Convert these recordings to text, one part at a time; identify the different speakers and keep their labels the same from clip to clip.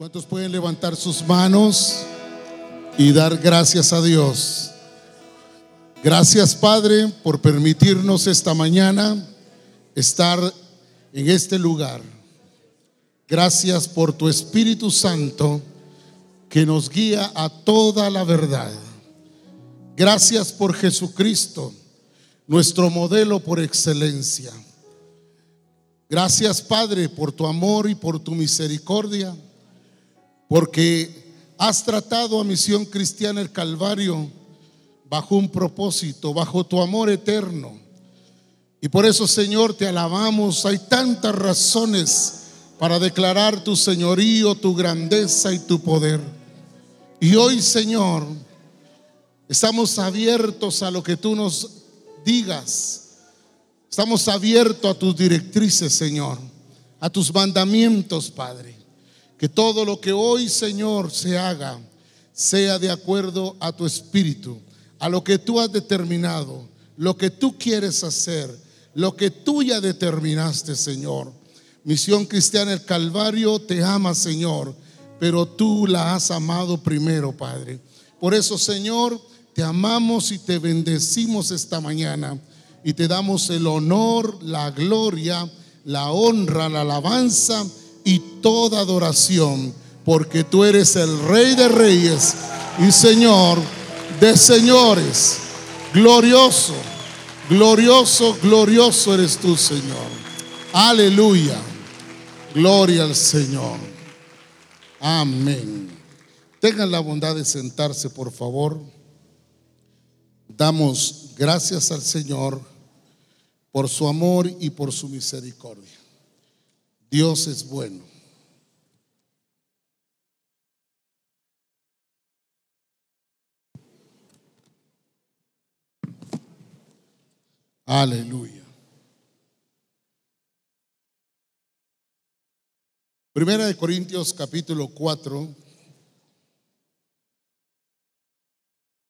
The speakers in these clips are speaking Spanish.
Speaker 1: ¿Cuántos pueden levantar sus manos y dar gracias a Dios? Gracias Padre por permitirnos esta mañana estar en este lugar. Gracias por tu Espíritu Santo que nos guía a toda la verdad. Gracias por Jesucristo, nuestro modelo por excelencia. Gracias Padre por tu amor y por tu misericordia porque has tratado a Misión Cristiana el Calvario bajo un propósito, bajo tu amor eterno. Y por eso, Señor, te alabamos. Hay tantas razones para declarar tu señorío, tu grandeza y tu poder. Y hoy, Señor, estamos abiertos a lo que tú nos digas. Estamos abiertos a tus directrices, Señor, a tus mandamientos, Padre. Que todo lo que hoy, Señor, se haga sea de acuerdo a tu espíritu, a lo que tú has determinado, lo que tú quieres hacer, lo que tú ya determinaste, Señor. Misión Cristiana el Calvario te ama, Señor, pero tú la has amado primero, Padre. Por eso, Señor, te amamos y te bendecimos esta mañana y te damos el honor, la gloria, la honra, la alabanza y toda adoración, porque tú eres el Rey de Reyes y Señor de señores. Glorioso, glorioso, glorioso eres tú, Señor. Aleluya. Gloria al Señor. Amén. Tengan la bondad de sentarse, por favor. Damos gracias al Señor por su amor y por su misericordia. Dios es bueno. Aleluya. Primera de Corintios capítulo 4.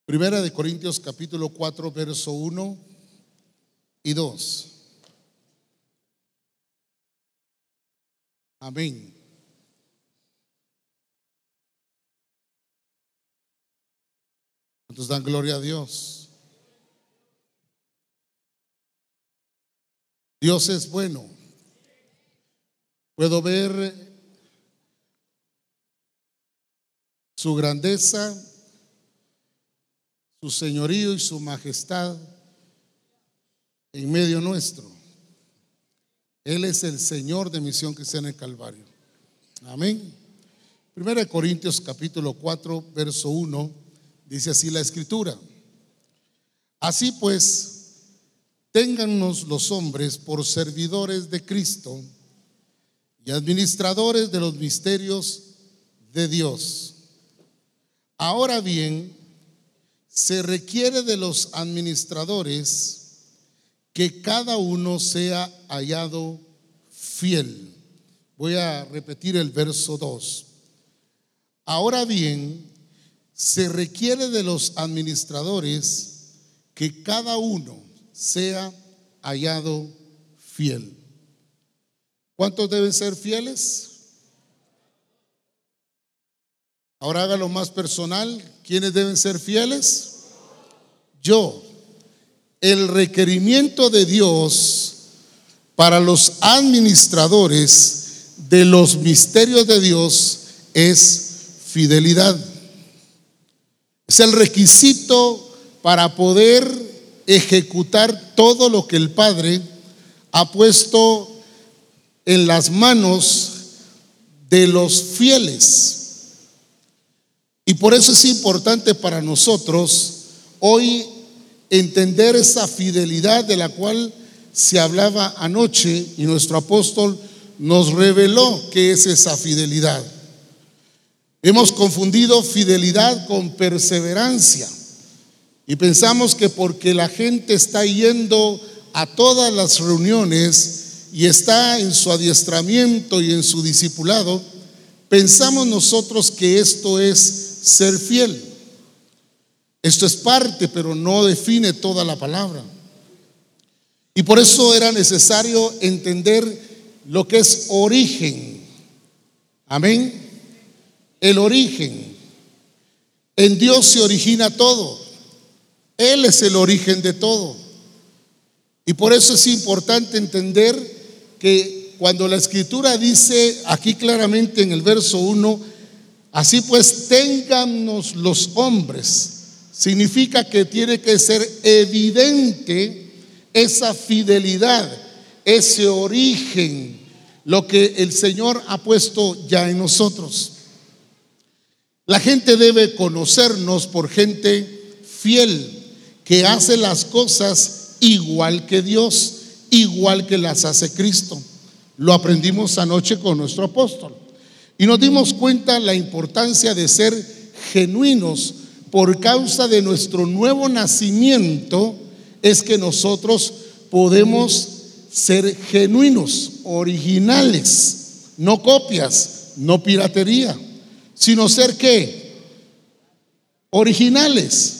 Speaker 1: Primera de Corintios capítulo 4 verso 1 y 2. Amén. ¿Cuántos dan gloria a Dios? Dios es bueno. Puedo ver su grandeza, su señorío y su majestad en medio nuestro. Él es el Señor de misión cristiana en Calvario. Amén. Primera de Corintios capítulo 4, verso 1, dice así la escritura. Así pues, téngannos los hombres por servidores de Cristo y administradores de los misterios de Dios. Ahora bien, se requiere de los administradores que cada uno sea hallado fiel. Voy a repetir el verso 2. Ahora bien, se requiere de los administradores que cada uno sea hallado fiel. ¿Cuántos deben ser fieles? Ahora hágalo más personal. ¿Quiénes deben ser fieles? Yo el requerimiento de Dios para los administradores de los misterios de Dios es fidelidad. Es el requisito para poder ejecutar todo lo que el Padre ha puesto en las manos de los fieles. Y por eso es importante para nosotros hoy entender esa fidelidad de la cual se hablaba anoche y nuestro apóstol nos reveló que es esa fidelidad. Hemos confundido fidelidad con perseverancia y pensamos que porque la gente está yendo a todas las reuniones y está en su adiestramiento y en su discipulado, pensamos nosotros que esto es ser fiel. Esto es parte, pero no define toda la palabra. Y por eso era necesario entender lo que es origen. Amén. el origen. En Dios se origina todo. Él es el origen de todo. Y por eso es importante entender que cuando la escritura dice aquí claramente en el verso 1, así pues téngannos los hombres, significa que tiene que ser evidente esa fidelidad, ese origen, lo que el Señor ha puesto ya en nosotros. La gente debe conocernos por gente fiel, que hace las cosas igual que Dios, igual que las hace Cristo. Lo aprendimos anoche con nuestro apóstol. Y nos dimos cuenta la importancia de ser genuinos por causa de nuestro nuevo nacimiento, es que nosotros podemos ser genuinos, originales, no copias, no piratería sino ser qué? Originales.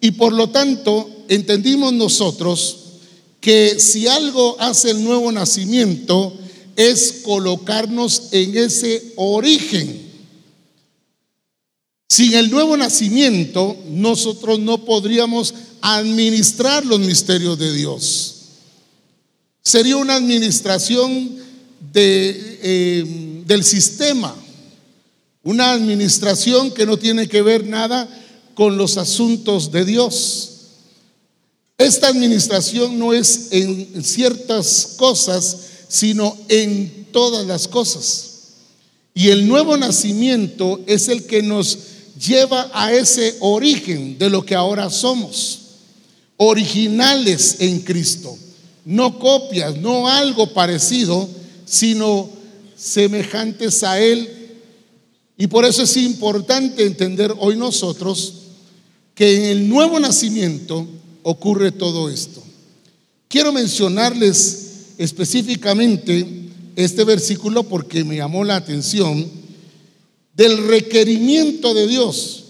Speaker 1: Y por lo tanto, entendimos nosotros que si algo hace el nuevo nacimiento es colocarnos en ese origen. Sin el nuevo nacimiento, nosotros no podríamos administrar los misterios de Dios. Sería una administración de, eh, del sistema una administración que no tiene que ver nada con los asuntos de Dios. Esta administración no es en ciertas cosas, sino en todas las cosas. Y el nuevo nacimiento es el que nos lleva a ese origen de lo que ahora somos, originales en Cristo, no copias, no algo parecido, sino semejantes a Él. Y por eso es importante entender hoy nosotros que en el nuevo nacimiento ocurre todo esto. Quiero mencionarles específicamente este versículo porque me llamó la atención del requerimiento de Dios,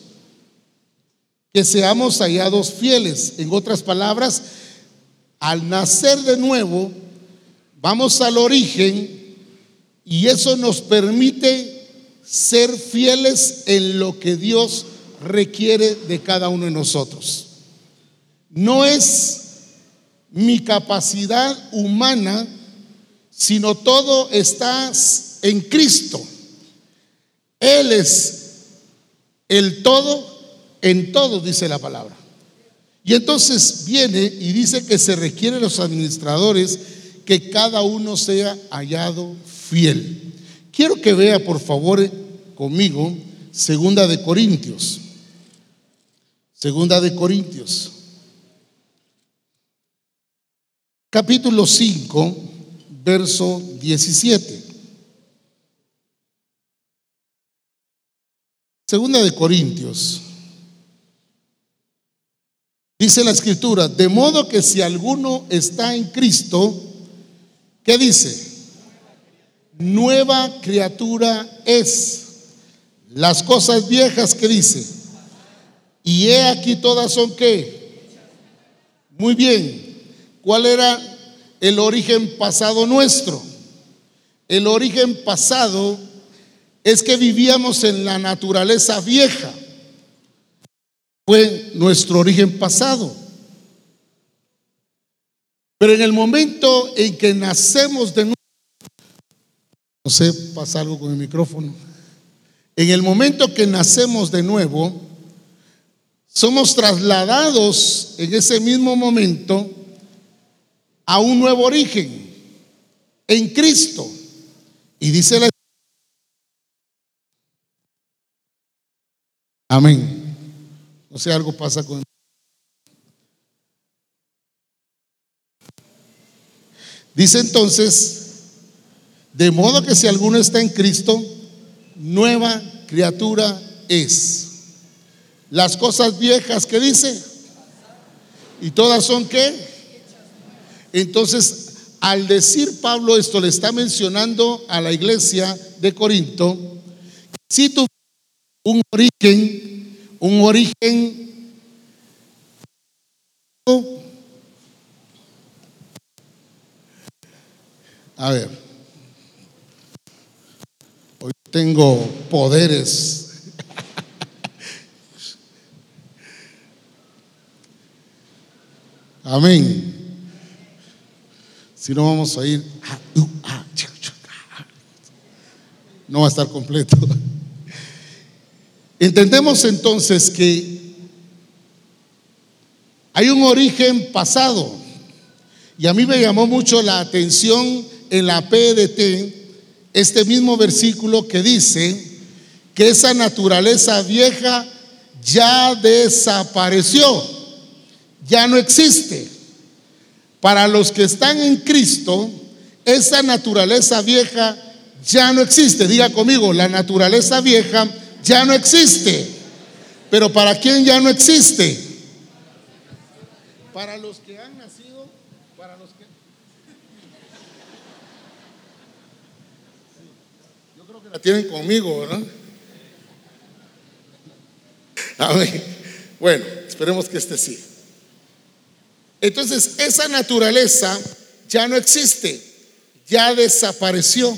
Speaker 1: que seamos hallados fieles. En otras palabras, al nacer de nuevo, vamos al origen y eso nos permite ser fieles en lo que Dios requiere de cada uno de nosotros. No es mi capacidad humana, sino todo está en Cristo. Él es el todo en todo, dice la palabra. Y entonces viene y dice que se requiere los administradores que cada uno sea hallado fiel. Quiero que vea, por favor, conmigo, Segunda de Corintios. Segunda de Corintios. Capítulo 5, verso 17. Segunda de Corintios. Dice la escritura, de modo que si alguno está en Cristo, ¿qué dice? nueva criatura es. Las cosas viejas que dice. Y he aquí todas son qué. Muy bien. ¿Cuál era el origen pasado nuestro? El origen pasado es que vivíamos en la naturaleza vieja. Fue nuestro origen pasado. Pero en el momento en que nacemos de nuevo, no sé, pasa algo con el micrófono. En el momento que nacemos de nuevo, somos trasladados en ese mismo momento a un nuevo origen en Cristo. Y dice la Amén. No sé, algo pasa con Dice entonces de modo que si alguno está en Cristo, nueva criatura es. Las cosas viejas que dice, y todas son qué. Entonces, al decir Pablo esto, le está mencionando a la iglesia de Corinto, si tú un origen, un origen A ver, hoy tengo poderes. Amén. Si no vamos a ir, ah, uh, ah, ah, no va a estar completo. Entendemos entonces que hay un origen pasado y a mí me llamó mucho la atención en la PDT este mismo versículo que dice que esa naturaleza vieja ya desapareció, ya no existe. Para los que están en Cristo, esa naturaleza vieja ya no existe. Diga conmigo, la naturaleza vieja ya no existe. Pero ¿para quién ya no existe? Para los que han nacido, para los que... Yo creo que la tienen conmigo, ¿verdad? Bueno, esperemos que este sí. Entonces, esa naturaleza ya no existe, ya desapareció.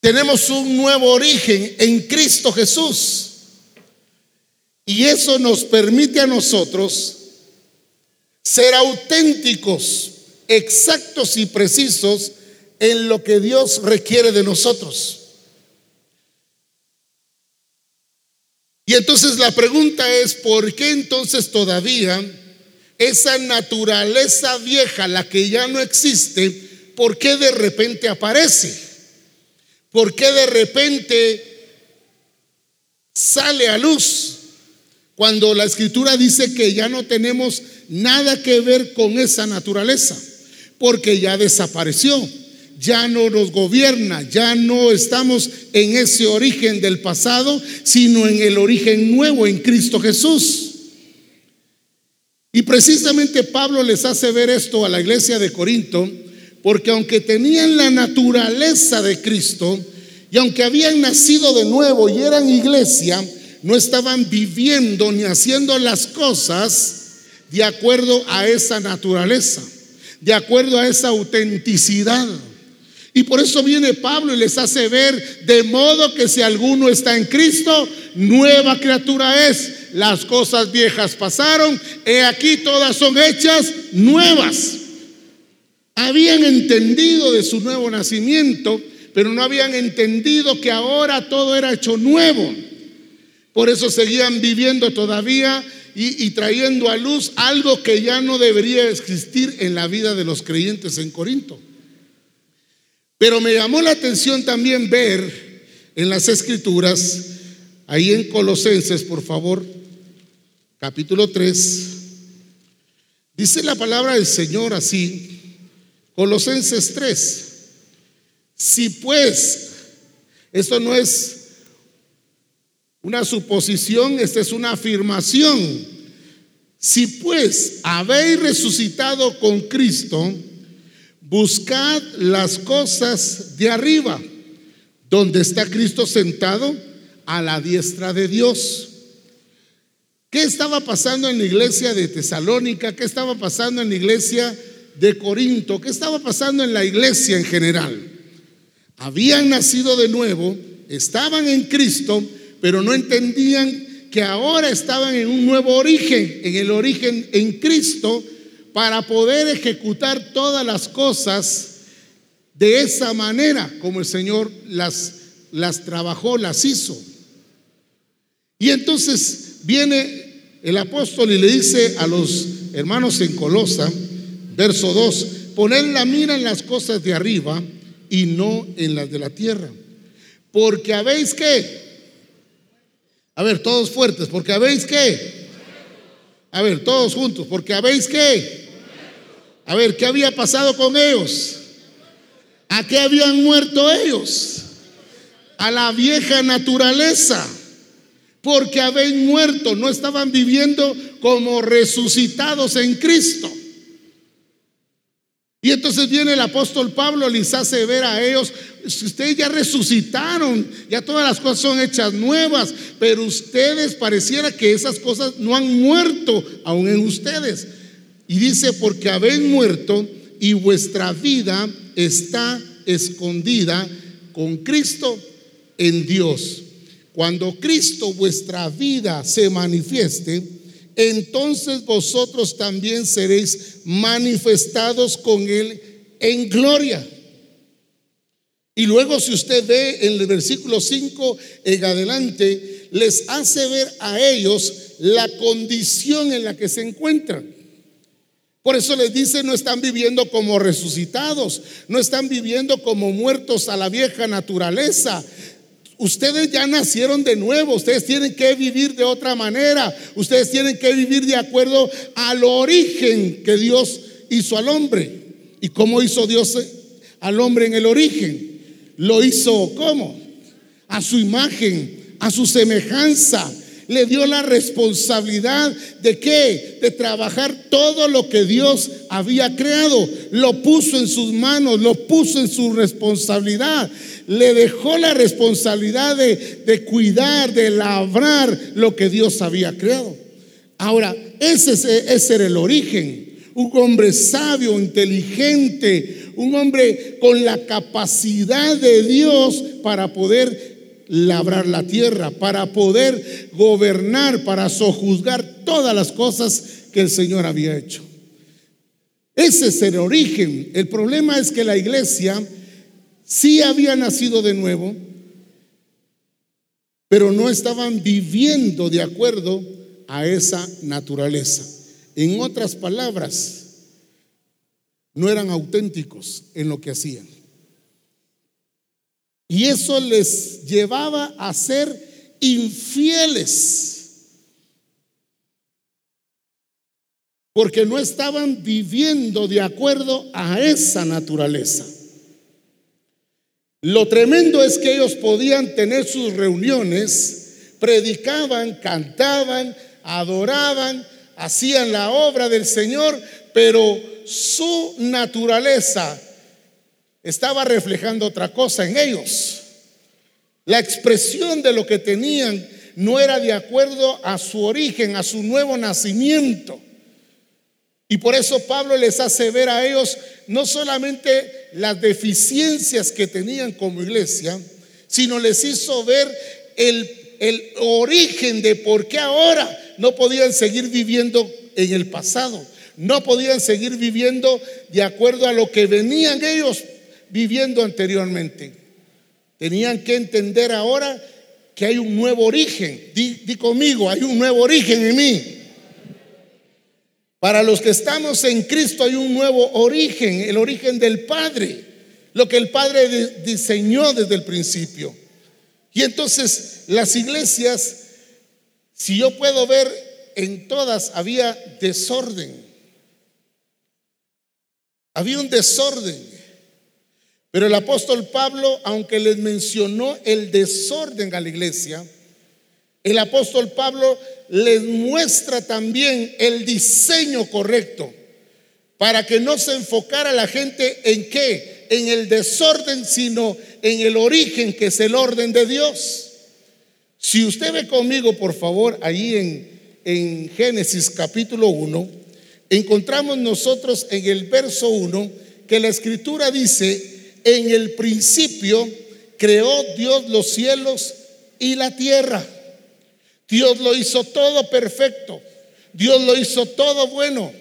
Speaker 1: Tenemos un nuevo origen en Cristo Jesús. Y eso nos permite a nosotros ser auténticos, exactos y precisos en lo que Dios requiere de nosotros. Y entonces la pregunta es, ¿por qué entonces todavía esa naturaleza vieja, la que ya no existe, ¿por qué de repente aparece? ¿Por qué de repente sale a luz? Cuando la escritura dice que ya no tenemos nada que ver con esa naturaleza, porque ya desapareció ya no nos gobierna, ya no estamos en ese origen del pasado, sino en el origen nuevo en Cristo Jesús. Y precisamente Pablo les hace ver esto a la iglesia de Corinto, porque aunque tenían la naturaleza de Cristo y aunque habían nacido de nuevo y eran iglesia, no estaban viviendo ni haciendo las cosas de acuerdo a esa naturaleza, de acuerdo a esa autenticidad. Y por eso viene Pablo y les hace ver, de modo que si alguno está en Cristo, nueva criatura es. Las cosas viejas pasaron, he aquí todas son hechas nuevas. Habían entendido de su nuevo nacimiento, pero no habían entendido que ahora todo era hecho nuevo. Por eso seguían viviendo todavía y, trayendo a luz algo que ya no debería existir en la vida de los creyentes en Corinto. Pero me llamó la atención también ver en las escrituras, ahí en Colosenses, por favor, capítulo 3, dice la palabra del Señor así, Colosenses 3, si pues, esto no es una suposición, esta es una afirmación, si pues habéis resucitado con Cristo, Buscad las cosas de arriba, donde está Cristo sentado a la diestra de Dios. ¿Qué estaba pasando en la iglesia de Tesalónica? ¿Qué estaba pasando en la iglesia de Corinto? ¿Qué estaba pasando en la iglesia en general? Habían nacido de nuevo, estaban en Cristo, pero no entendían que ahora estaban en un nuevo origen, en el origen en Cristo, para poder ejecutar todas las cosas de esa manera como el Señor las, las trabajó, las hizo. Y entonces viene el apóstol y le dice a los hermanos en Colosa, verso 2, poned la mira en las cosas de arriba y no en las de la tierra. Porque habéis que, a ver, todos fuertes, porque habéis que, a ver, todos juntos, porque habéis que, a ver, ¿qué había pasado con ellos? ¿A qué habían muerto ellos? A la vieja naturaleza. Porque habían muerto, no estaban viviendo como resucitados en Cristo. Y entonces viene el apóstol Pablo, les hace ver a ellos, ustedes ya resucitaron, ya todas las cosas son hechas nuevas, pero ustedes pareciera que esas cosas no han muerto aún en ustedes. Y dice, porque habéis muerto y vuestra vida está escondida con Cristo en Dios. Cuando Cristo vuestra vida se manifieste, entonces vosotros también seréis manifestados con Él en gloria. Y luego si usted ve en el versículo 5 en adelante, les hace ver a ellos la condición en la que se encuentran. Por eso les dice, no están viviendo como resucitados, no están viviendo como muertos a la vieja naturaleza. Ustedes ya nacieron de nuevo, ustedes tienen que vivir de otra manera, ustedes tienen que vivir de acuerdo al origen que Dios hizo al hombre. ¿Y cómo hizo Dios al hombre en el origen? Lo hizo ¿cómo? A su imagen, a su semejanza le dio la responsabilidad de qué? De trabajar todo lo que Dios había creado. Lo puso en sus manos, lo puso en su responsabilidad. Le dejó la responsabilidad de, cuidar, de labrar lo que Dios había creado. Ahora, ese, ese era el origen. Un hombre sabio, inteligente, un hombre con la capacidad de Dios para poder labrar la tierra, para poder gobernar, para sojuzgar todas las cosas que el Señor había hecho. Ese es el origen. El problema es que la iglesia sí había nacido de nuevo, pero no estaban viviendo de acuerdo a esa naturaleza. En otras palabras, no eran auténticos en lo que hacían. Y eso les llevaba a ser infieles. Porque no estaban viviendo de acuerdo a esa naturaleza. Lo tremendo es que ellos podían tener sus reuniones, predicaban, cantaban, adoraban, hacían la obra del Señor, pero su naturaleza estaba reflejando otra cosa en ellos. La expresión de lo que tenían no era de acuerdo a su origen, a su nuevo nacimiento. Y por eso Pablo les hace ver a ellos no solamente las deficiencias que tenían como iglesia, sino les hizo ver el, origen de por qué ahora no podían seguir viviendo en el pasado, no podían seguir viviendo de acuerdo a lo que venían ellos viviendo anteriormente. Tenían que entender ahora que hay un nuevo origen. Di, conmigo, hay un nuevo origen en mí. Para los que estamos en Cristo hay un nuevo origen, el origen del Padre, lo que el Padre diseñó desde el principio. Y entonces las iglesias, si yo puedo ver, en todas había desorden. Había un desorden. Pero el apóstol Pablo, aunque les mencionó el desorden a la iglesia, el apóstol Pablo les muestra también el diseño correcto para que no se enfocara la gente en qué, en el desorden, sino en el origen que es el orden de Dios. Si usted ve conmigo, por favor, ahí en, en Génesis capítulo 1, encontramos nosotros en el verso 1 que la escritura dice, en el principio creó Dios los cielos y la tierra. Dios lo hizo todo perfecto. Dios lo hizo todo bueno.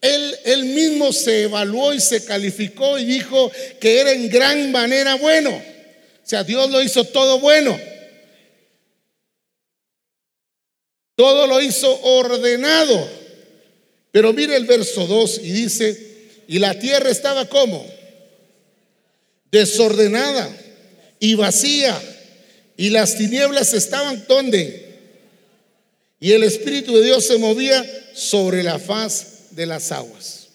Speaker 1: Él, él, mismo se evaluó y se calificó y dijo que era en gran manera bueno. O sea, Dios lo hizo todo bueno. Todo lo hizo ordenado. Pero mire el verso 2 y dice, y la tierra estaba como desordenada y vacía. Y las tinieblas estaban donde. Y el Espíritu de Dios se movía sobre la faz de las aguas.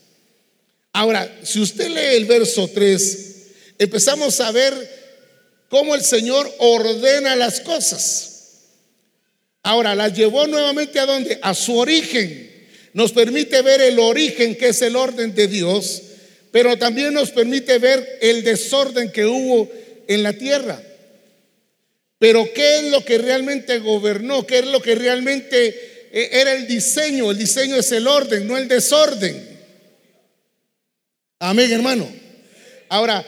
Speaker 1: Ahora, si usted lee el verso 3, empezamos a ver cómo el Señor ordena las cosas. Ahora, las llevó nuevamente a donde? A su origen. Nos permite ver el origen que es el orden de Dios pero también nos permite ver el desorden que hubo en la tierra. Pero ¿qué es lo que realmente gobernó? ¿Qué es lo que realmente eh, era el diseño? El diseño es el orden, no el desorden. Amén, hermano. Ahora,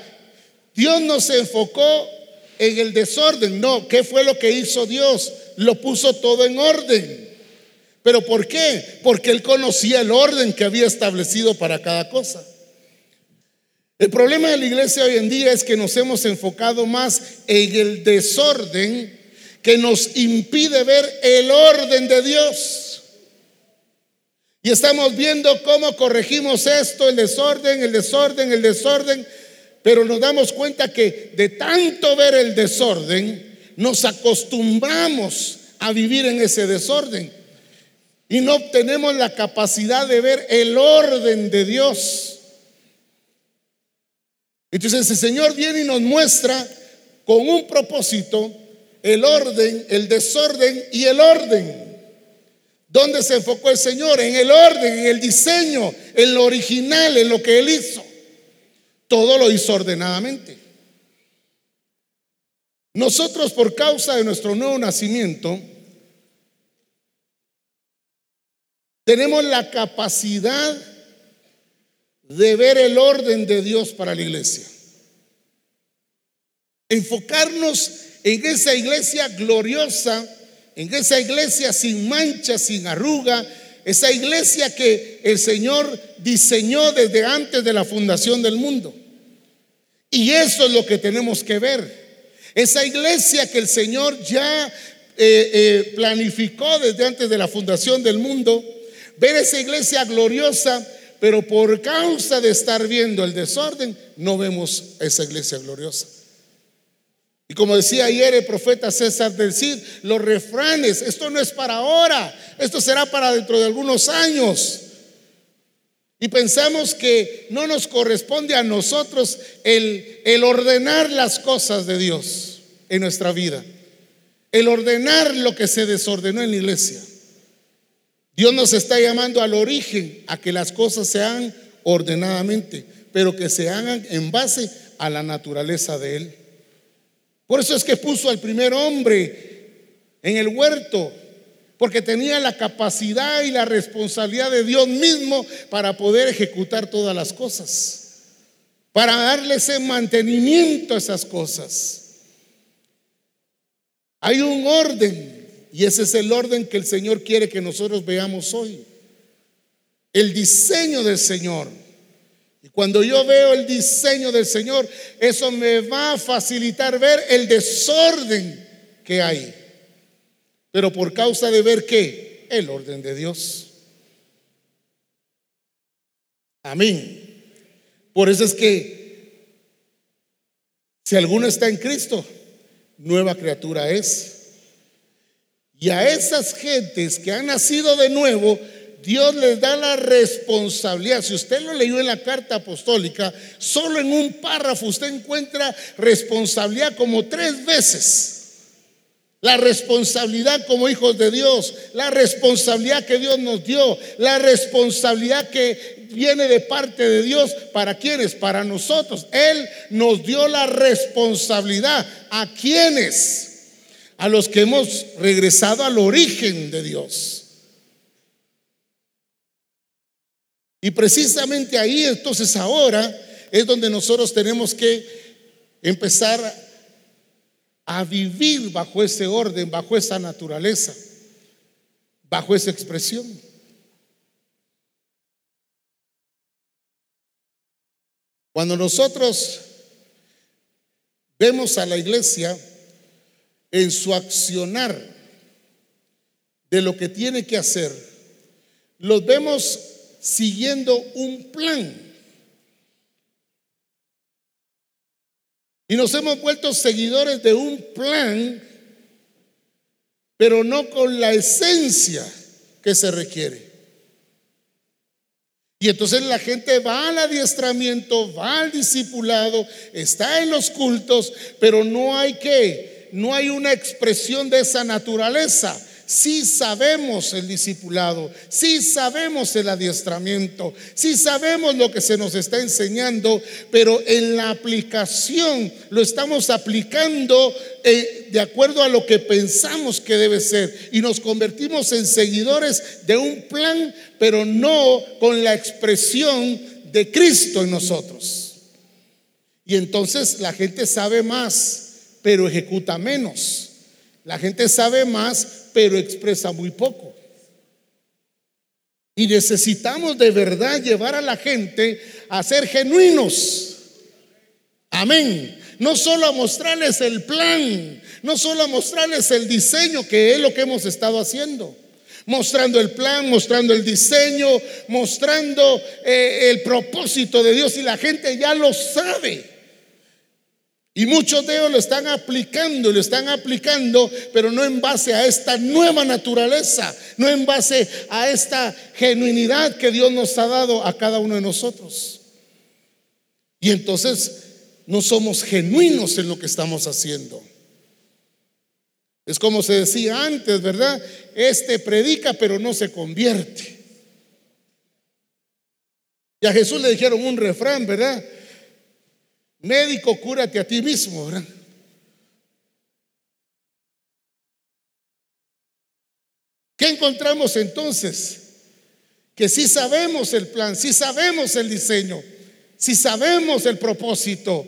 Speaker 1: Dios no se enfocó en el desorden, no. ¿Qué fue lo que hizo Dios? Lo puso todo en orden. ¿Pero por qué? Porque él conocía el orden que había establecido para cada cosa. El problema de la iglesia hoy en día es que nos hemos enfocado más en el desorden que nos impide ver el orden de Dios. Y estamos viendo cómo corregimos esto, el desorden, el desorden, el desorden, pero nos damos cuenta que de tanto ver el desorden, nos acostumbramos a vivir en ese desorden y no tenemos la capacidad de ver el orden de Dios. Entonces el Señor viene y nos muestra con un propósito el orden, el desorden y el orden. ¿Dónde se enfocó el Señor? En el orden, en el diseño, en lo original, en lo que Él hizo. Todo lo hizo. Nosotros por causa de nuestro nuevo nacimiento, tenemos la capacidad de ver el orden de Dios para la iglesia. Enfocarnos en esa iglesia gloriosa, en esa iglesia sin mancha, sin arruga, esa iglesia que el Señor diseñó desde antes de la fundación del mundo. Y eso es lo que tenemos que ver. Esa iglesia que el Señor ya eh, eh, planificó desde antes de la fundación del mundo, ver esa iglesia gloriosa pero por causa de estar viendo el desorden, no vemos esa iglesia gloriosa. Y como decía ayer el profeta César del Cid, los refranes, esto no es para ahora, esto será para dentro de algunos años. Y pensamos que no nos corresponde a nosotros el, el ordenar las cosas de Dios en nuestra vida, el ordenar lo que se desordenó en la iglesia. Dios nos está llamando al origen, a que las cosas se hagan ordenadamente, pero que se hagan en base a la naturaleza de Él. Por eso es que puso al primer hombre en el huerto, porque tenía la capacidad y la responsabilidad de Dios mismo para poder ejecutar todas las cosas, para darle ese mantenimiento a esas cosas. Hay un orden y ese es el orden que el Señor quiere que nosotros veamos hoy. El diseño del Señor. Y cuando yo veo el diseño del Señor, eso me va a facilitar ver el desorden que hay. Pero por causa de ver qué? El orden de Dios. Amén. Por eso es que si alguno está en Cristo, nueva criatura es. Y a esas gentes que han nacido de nuevo, Dios les da la responsabilidad. Si usted lo leyó en la carta apostólica, solo en un párrafo usted encuentra responsabilidad como tres veces. La responsabilidad como hijos de Dios, la responsabilidad que Dios nos dio, la responsabilidad que viene de parte de Dios para quienes, para nosotros. Él nos dio la responsabilidad. ¿A quienes? A los que hemos regresado al origen de Dios. Y precisamente ahí, entonces ahora, es donde nosotros tenemos que empezar a vivir bajo ese orden, bajo esa naturaleza, bajo esa expresión. Cuando nosotros vemos a la iglesia, en su accionar de lo que tiene que hacer, los vemos siguiendo un plan. Y nos hemos vuelto seguidores de un plan, pero no con la esencia que se requiere. Y entonces la gente va al adiestramiento, va al discipulado, está en los cultos, pero no hay que no hay una expresión de esa naturaleza. Sí sabemos el discipulado, sí sabemos el adiestramiento, sí sabemos lo que se nos está enseñando, pero en la aplicación lo estamos aplicando eh, de acuerdo a lo que pensamos que debe ser y nos convertimos en seguidores de un plan, pero no con la expresión de Cristo en nosotros. Y entonces la gente sabe más pero ejecuta menos. La gente sabe más, pero expresa muy poco. Y necesitamos de verdad llevar a la gente a ser genuinos. Amén. No solo a mostrarles el plan, no solo a mostrarles el diseño, que es lo que hemos estado haciendo. Mostrando el plan, mostrando el diseño, mostrando eh, el propósito de Dios y la gente ya lo sabe. Y muchos de ellos lo están aplicando, lo están aplicando, pero no en base a esta nueva naturaleza, no en base a esta genuinidad que Dios nos ha dado a cada uno de nosotros. Y entonces no somos genuinos en lo que estamos haciendo. Es como se decía antes, ¿verdad? Este predica pero no se convierte. Y a Jesús le dijeron un refrán, ¿verdad? Médico, cúrate a ti mismo. ¿Qué encontramos entonces? Que si sabemos el plan, si sabemos el diseño, si sabemos el propósito,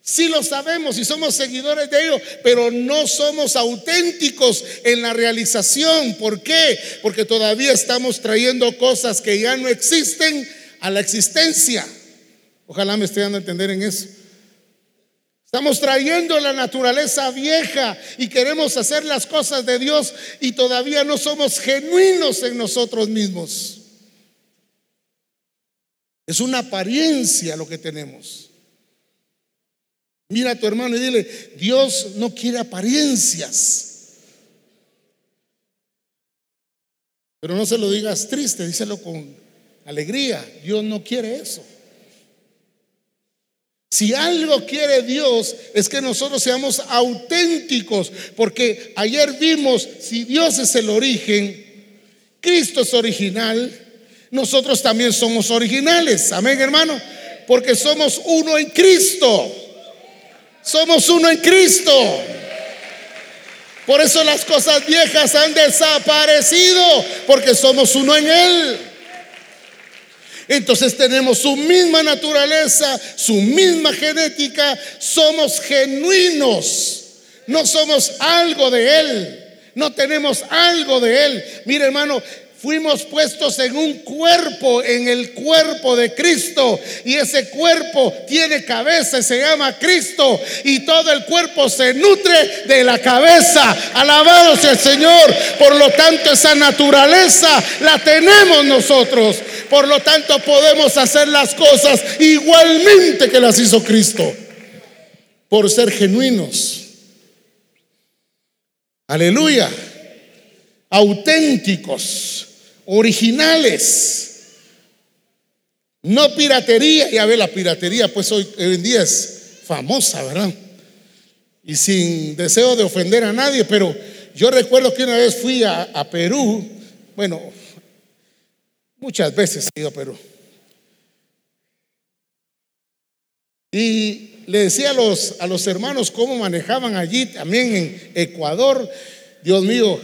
Speaker 1: si lo sabemos y somos seguidores de ello, pero no somos auténticos en la realización. ¿Por qué? Porque todavía estamos trayendo cosas que ya no existen a la existencia. Ojalá me esté dando a entender en eso. Estamos trayendo la naturaleza vieja y queremos hacer las cosas de Dios y todavía no somos genuinos en nosotros mismos. Es una apariencia lo que tenemos. Mira a tu hermano y dile, Dios no quiere apariencias. Pero no se lo digas triste, díselo con alegría. Dios no quiere eso. Si algo quiere Dios es que nosotros seamos auténticos, porque ayer vimos, si Dios es el origen, Cristo es original, nosotros también somos originales. Amén, hermano. Porque somos uno en Cristo. Somos uno en Cristo. Por eso las cosas viejas han desaparecido, porque somos uno en Él. Entonces tenemos su misma naturaleza, su misma genética, somos genuinos, no somos algo de Él, no tenemos algo de Él. Mire hermano, fuimos puestos en un cuerpo, en el cuerpo de Cristo. Y ese cuerpo tiene cabeza, se llama Cristo. Y todo el cuerpo se nutre de la cabeza. Alabado sea el Señor. Por lo tanto, esa naturaleza la tenemos nosotros. Por lo tanto, podemos hacer las cosas igualmente que las hizo Cristo. Por ser genuinos. Aleluya. Auténticos originales. No piratería, ya ve la piratería, pues hoy en día es famosa, ¿verdad? Y sin deseo de ofender a nadie, pero yo recuerdo que una vez fui a, Perú, bueno, muchas veces he ido a Perú. Y le decía a los, a los hermanos cómo manejaban allí, también en Ecuador. Dios mío,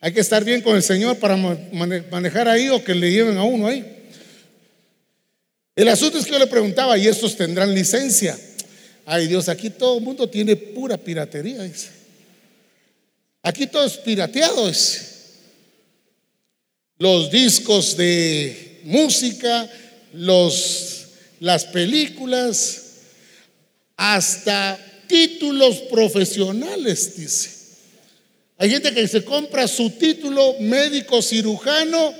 Speaker 1: hay que estar bien con el Señor para manejar ahí o que le lleven a uno ahí. El asunto es que yo le preguntaba, ¿y estos tendrán licencia? Ay Dios, aquí todo el mundo tiene pura piratería, dice. Aquí todo es pirateado, Los discos de música, los, las películas, hasta títulos profesionales, dice. Hay gente que se compra su título médico cirujano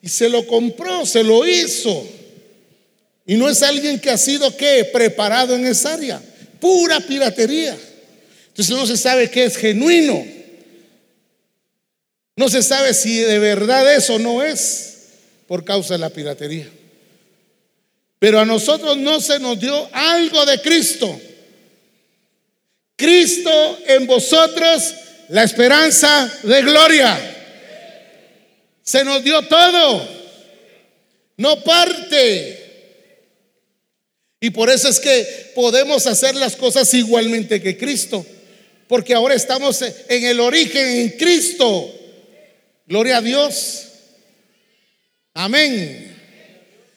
Speaker 1: y se lo compró, se lo hizo. Y no es alguien que ha sido ¿qué? preparado en esa área. Pura piratería. Entonces no se sabe qué es genuino. No se sabe si de verdad eso no es por causa de la piratería. Pero a nosotros no se nos dio algo de Cristo. Cristo en vosotros la esperanza de gloria. Se nos dio todo, no parte. Y por eso es que podemos hacer las cosas igualmente que Cristo, porque ahora estamos en el origen en Cristo. Gloria a Dios. Amén.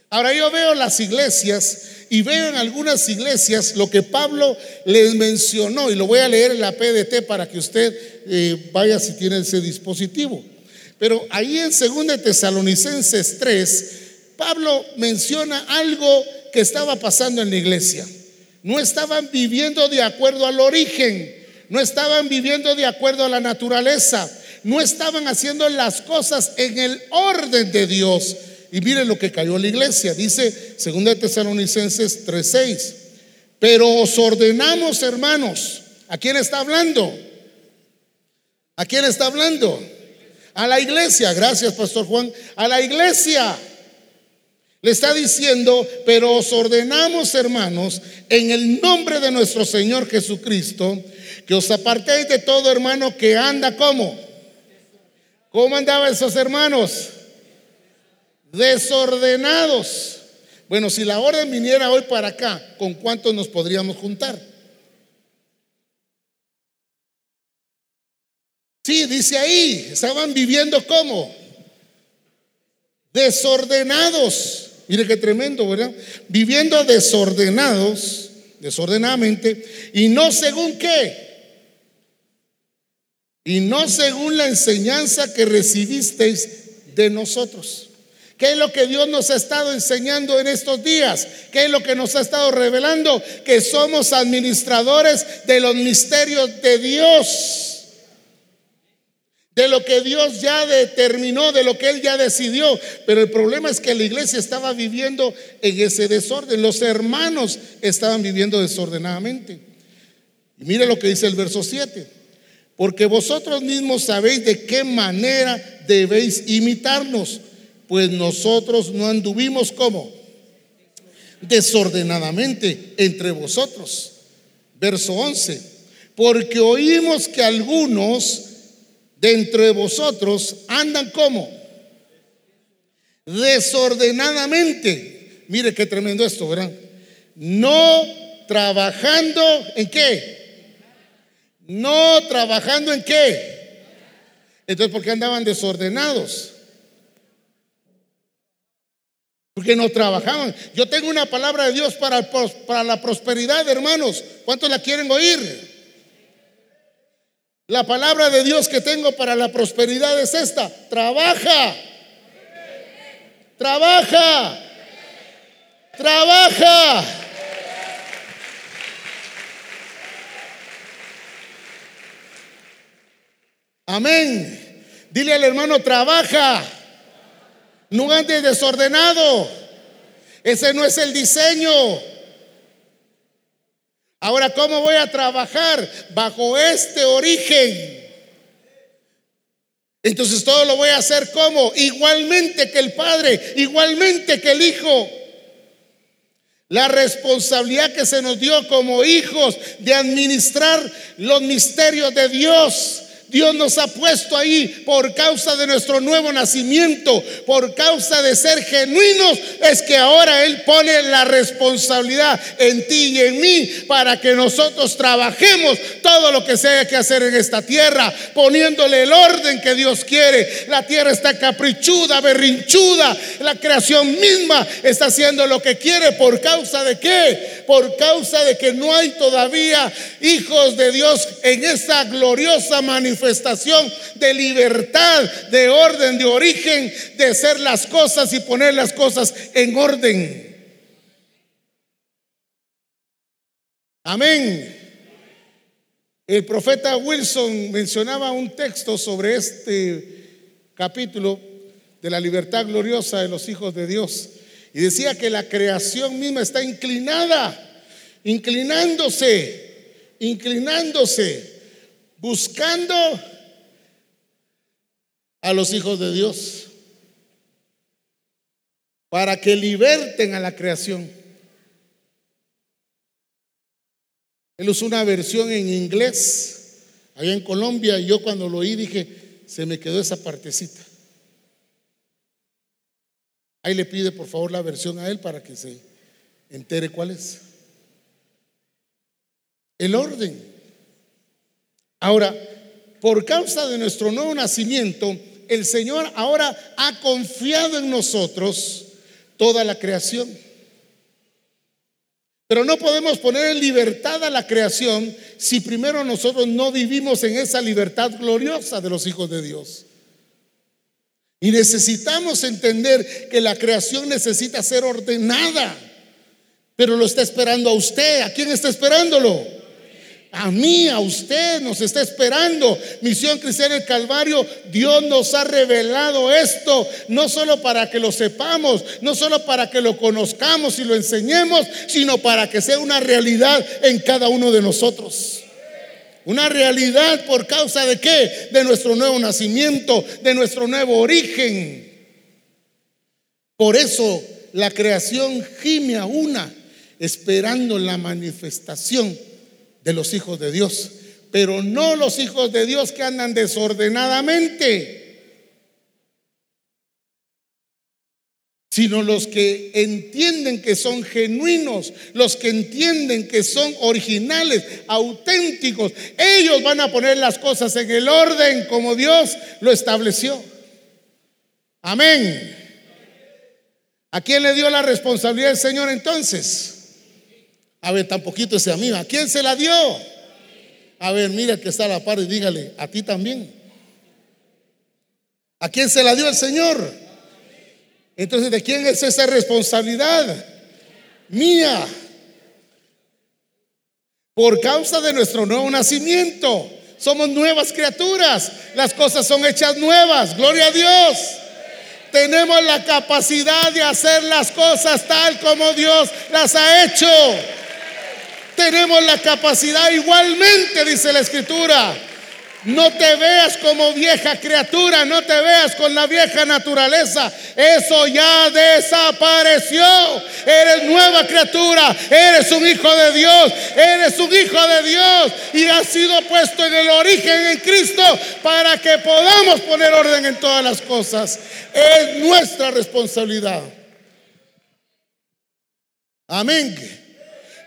Speaker 1: Ahora yo veo las iglesias y veo en algunas iglesias lo que Pablo les mencionó, y lo voy a leer en la PDT para que usted eh, vaya si tiene ese dispositivo. Pero ahí en 2 Tesalonicenses 3, Pablo menciona algo que estaba pasando en la iglesia. No estaban viviendo de acuerdo al origen, no estaban viviendo de acuerdo a la naturaleza, no estaban haciendo las cosas en el orden de Dios. Y miren lo que cayó la iglesia. Dice 2 Tesalonicenses 3:6. Pero os ordenamos, hermanos, ¿a quién está hablando? ¿A quién está hablando? A la iglesia. Gracias, Pastor Juan. A la iglesia. Le está diciendo, pero os ordenamos, hermanos, en el nombre de nuestro Señor Jesucristo, que os apartéis de todo hermano que anda como. ¿Cómo andaban esos hermanos? Desordenados. Bueno, si la orden viniera hoy para acá, ¿con cuántos nos podríamos juntar? Sí, dice ahí, estaban viviendo como desordenados. Mire qué tremendo, ¿verdad? Viviendo desordenados, desordenadamente, y no según qué. Y no según la enseñanza que recibisteis de nosotros. ¿Qué es lo que Dios nos ha estado enseñando en estos días? ¿Qué es lo que nos ha estado revelando? Que somos administradores de los misterios de Dios de lo que Dios ya determinó, de lo que Él ya decidió. Pero el problema es que la iglesia estaba viviendo en ese desorden. Los hermanos estaban viviendo desordenadamente. Y mire lo que dice el verso 7. Porque vosotros mismos sabéis de qué manera debéis imitarnos, pues nosotros no anduvimos como desordenadamente entre vosotros. Verso 11. Porque oímos que algunos de vosotros andan como desordenadamente. Mire qué tremendo esto, ¿verdad? No trabajando en qué? No trabajando en qué? Entonces, ¿por qué andaban desordenados? Porque no trabajaban. Yo tengo una palabra de Dios para, para la prosperidad, hermanos. ¿Cuántos la quieren oír? La palabra de Dios que tengo para la prosperidad es esta. Trabaja. Trabaja. Trabaja. Amén. Dile al hermano, trabaja. No andes desordenado. Ese no es el diseño. Ahora, ¿cómo voy a trabajar bajo este origen? Entonces todo lo voy a hacer como igualmente que el Padre, igualmente que el Hijo. La responsabilidad que se nos dio como hijos de administrar los misterios de Dios Dios nos ha puesto ahí por causa de nuestro nuevo nacimiento, por causa de ser genuinos, es que ahora Él pone la responsabilidad en ti y en mí para que nosotros trabajemos todo lo que se haya que hacer en esta tierra, poniéndole el orden que Dios quiere. La tierra está caprichuda, berrinchuda, la creación misma está haciendo lo que quiere por causa de qué? Por causa de que no hay todavía hijos de Dios en esa gloriosa manifestación manifestación de libertad, de orden, de origen, de ser las cosas y poner las cosas en orden. Amén. El profeta Wilson mencionaba un texto sobre este capítulo de la libertad gloriosa de los hijos de Dios y decía que la creación misma está inclinada, inclinándose, inclinándose buscando a los hijos de Dios para que liberten a la creación. Él usó una versión en inglés allá en Colombia y yo cuando lo oí dije, se me quedó esa partecita. Ahí le pide por favor la versión a él para que se entere cuál es. El orden. Ahora, por causa de nuestro nuevo nacimiento, el Señor ahora ha confiado en nosotros toda la creación. Pero no podemos poner en libertad a la creación si primero nosotros no vivimos en esa libertad gloriosa de los hijos de Dios. Y necesitamos entender que la creación necesita ser ordenada. Pero lo está esperando a usted. ¿A quién está esperándolo? A mí, a usted nos está esperando. Misión Cristiana del Calvario, Dios nos ha revelado esto, no solo para que lo sepamos, no solo para que lo conozcamos y lo enseñemos, sino para que sea una realidad en cada uno de nosotros. Una realidad por causa de qué? De nuestro nuevo nacimiento, de nuestro nuevo origen. Por eso la creación gime a una, esperando la manifestación de los hijos de Dios, pero no los hijos de Dios que andan desordenadamente, sino los que entienden que son genuinos, los que entienden que son originales, auténticos. Ellos van a poner las cosas en el orden como Dios lo estableció. Amén. ¿A quién le dio la responsabilidad el Señor entonces? A ver, tan poquito ese amigo. ¿A quién se la dio? A ver, mira que está a la par y dígale, a ti también. ¿A quién se la dio el Señor? Entonces, ¿de quién es esa responsabilidad? Mía. Por causa de nuestro nuevo nacimiento. Somos nuevas criaturas. Las cosas son hechas nuevas. Gloria a Dios. Tenemos la capacidad de hacer las cosas tal como Dios las ha hecho. Tenemos la capacidad igualmente, dice la escritura. No te veas como vieja criatura, no te veas con la vieja naturaleza. Eso ya desapareció. Eres nueva criatura, eres un hijo de Dios, eres un hijo de Dios y has sido puesto en el origen en Cristo para que podamos poner orden en todas las cosas. Es nuestra responsabilidad. Amén.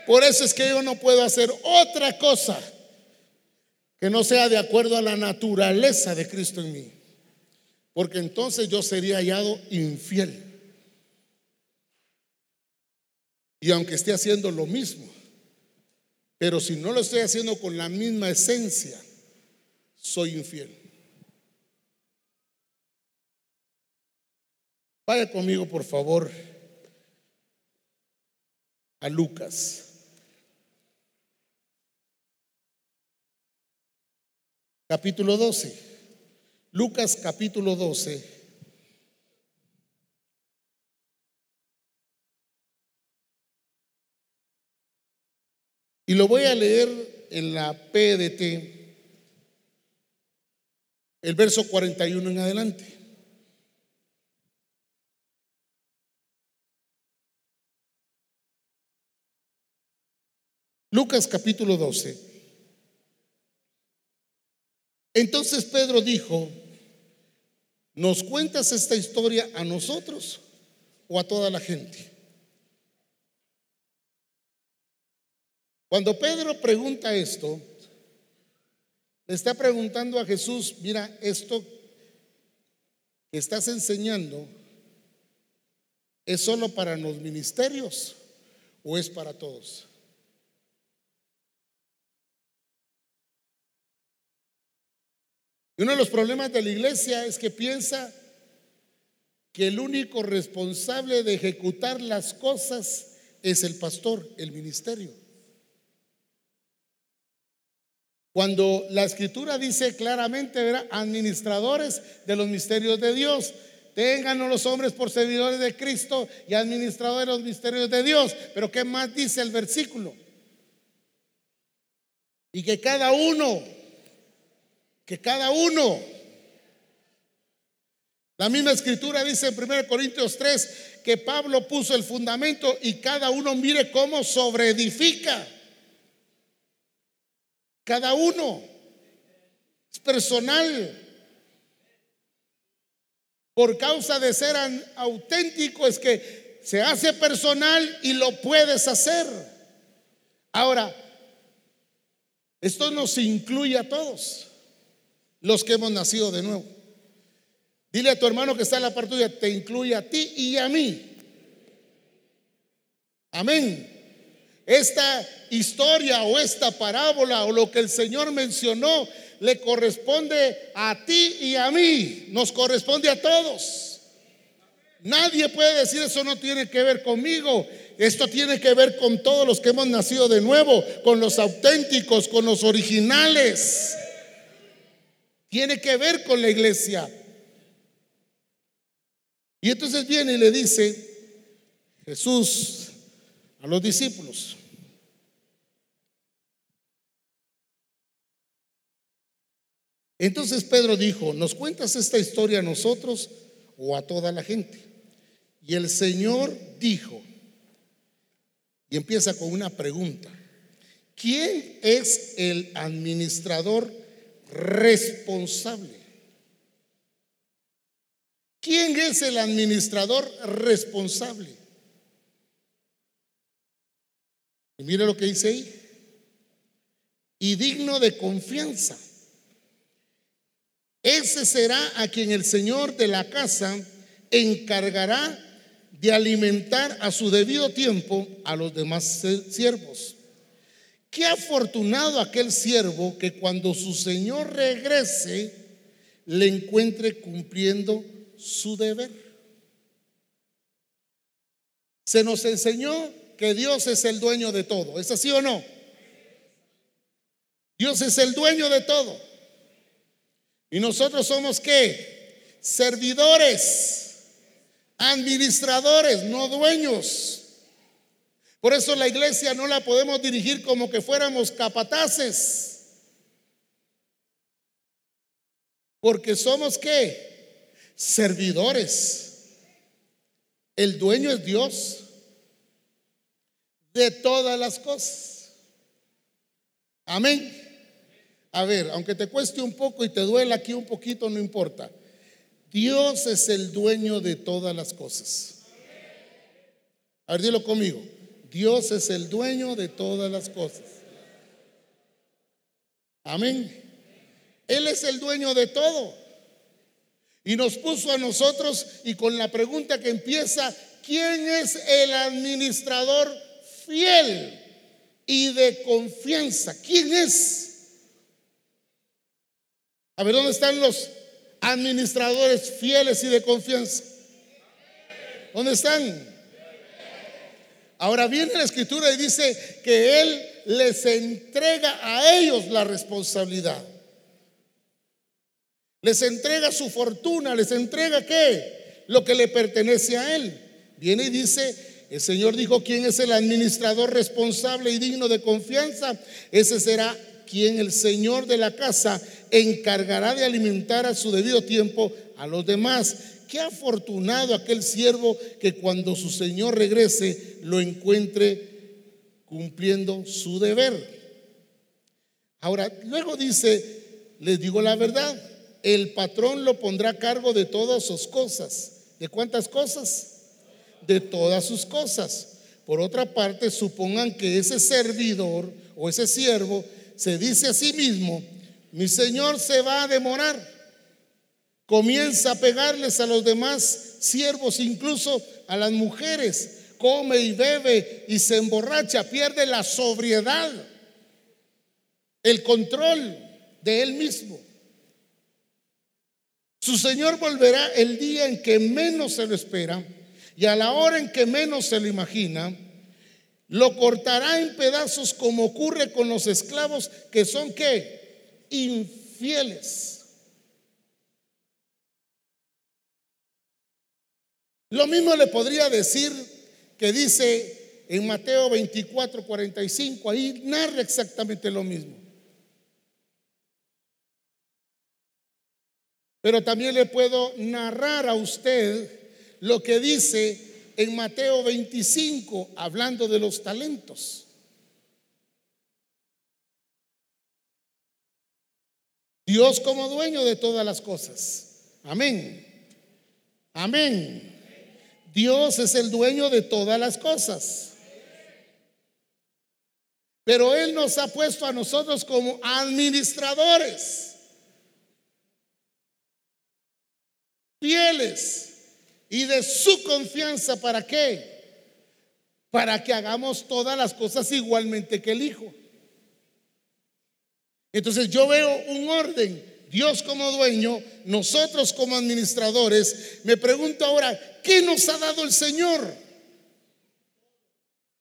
Speaker 1: Por eso es que yo no puedo hacer otra cosa que no sea de acuerdo a la naturaleza de Cristo en mí. Porque entonces yo sería hallado infiel. Y aunque esté haciendo lo mismo, pero si no lo estoy haciendo con la misma esencia, soy infiel. Vaya conmigo, por favor, a Lucas. Capítulo 12. Lucas capítulo 12. Y lo voy a leer en la PDT, el verso 41 en adelante. Lucas capítulo 12. Entonces Pedro dijo, ¿nos cuentas esta historia a nosotros o a toda la gente? Cuando Pedro pregunta esto, le está preguntando a Jesús, mira, esto que estás enseñando, ¿es solo para los ministerios o es para todos? Y uno de los problemas de la iglesia es que piensa que el único responsable de ejecutar las cosas es el pastor, el ministerio. Cuando la escritura dice claramente, verá, administradores de los misterios de Dios, tengan los hombres por servidores de Cristo y administradores de los misterios de Dios. Pero ¿qué más dice el versículo? Y que cada uno que cada uno, la misma escritura dice en 1 Corintios 3 que Pablo puso el fundamento y cada uno mire cómo sobreedifica. Cada uno es personal. Por causa de ser auténtico es que se hace personal y lo puedes hacer. Ahora, esto nos incluye a todos los que hemos nacido de nuevo. Dile a tu hermano que está en la parte tuya, te incluye a ti y a mí. Amén. esta historia o esta parábola o lo que el Señor mencionó le corresponde a ti y a mí, nos corresponde a todos. Nadie puede decir eso no tiene que ver conmigo. Esto tiene que ver con todos los que hemos nacido de nuevo, con los auténticos, con los originales. Tiene que ver con la iglesia. Y entonces viene y le dice Jesús a los discípulos, Entonces Pedro dijo, ¿nos cuentas esta historia a nosotros o a toda la gente? Y el Señor dijo, y empieza con una pregunta, ¿quién es el administrador responsable? ¿Quién es el administrador responsable? Y mire lo que dice ahí. Y digno de confianza ese será a quien el Señor de la casa encargará de alimentar a su debido tiempo a los demás siervos. Qué afortunado aquel siervo que cuando su Señor regrese le encuentre cumpliendo su deber. Se nos enseñó que Dios es el dueño de todo. ¿Es así o no? Dios es el dueño de todo. Y nosotros somos qué? Servidores, administradores, no dueños. Por eso la iglesia no la podemos dirigir como que fuéramos capataces. Porque somos qué? Servidores. El dueño es Dios de todas las cosas. Amén. A ver, aunque te cueste un poco y te duela aquí un poquito, no importa. Dios es el dueño de todas las cosas. A ver, dilo conmigo. Dios es el dueño de todas las cosas. Amén. Él es el dueño de todo. Y nos puso a nosotros y con la pregunta que empieza, ¿quién es el administrador fiel y de confianza? ¿Quién es? A ver, ¿dónde están los administradores fieles y de confianza? ¿Dónde están? Ahora viene la escritura y dice que Él les entrega a ellos la responsabilidad. Les entrega su fortuna, les entrega qué? Lo que le pertenece a Él. Viene y dice, el Señor dijo, ¿quién es el administrador responsable y digno de confianza? Ese será quien el Señor de la casa encargará de alimentar a su debido tiempo a los demás. Qué afortunado aquel siervo que cuando su Señor regrese lo encuentre cumpliendo su deber. Ahora, luego dice, les digo la verdad, el patrón lo pondrá a cargo de todas sus cosas. ¿De cuántas cosas? De todas sus cosas. Por otra parte, supongan que ese servidor o ese siervo se dice a sí mismo, mi Señor se va a demorar. Comienza a pegarles a los demás siervos, incluso a las mujeres. Come y bebe y se emborracha, pierde la sobriedad, el control de él mismo. Su Señor volverá el día en que menos se lo espera y a la hora en que menos se lo imagina lo cortará en pedazos como ocurre con los esclavos que son qué? Infieles. Lo mismo le podría decir que dice en Mateo 24, 45, ahí narra exactamente lo mismo. Pero también le puedo narrar a usted lo que dice en Mateo 25 hablando de los talentos. Dios como dueño de todas las cosas. Amén. Amén. Dios es el dueño de todas las cosas. Pero Él nos ha puesto a nosotros como administradores. Fieles y de su confianza. ¿Para qué? para que hagamos todas las cosas igualmente que el Hijo. Entonces yo veo un orden, Dios como dueño, nosotros como administradores. Me pregunto ahora, ¿qué nos ha dado el Señor?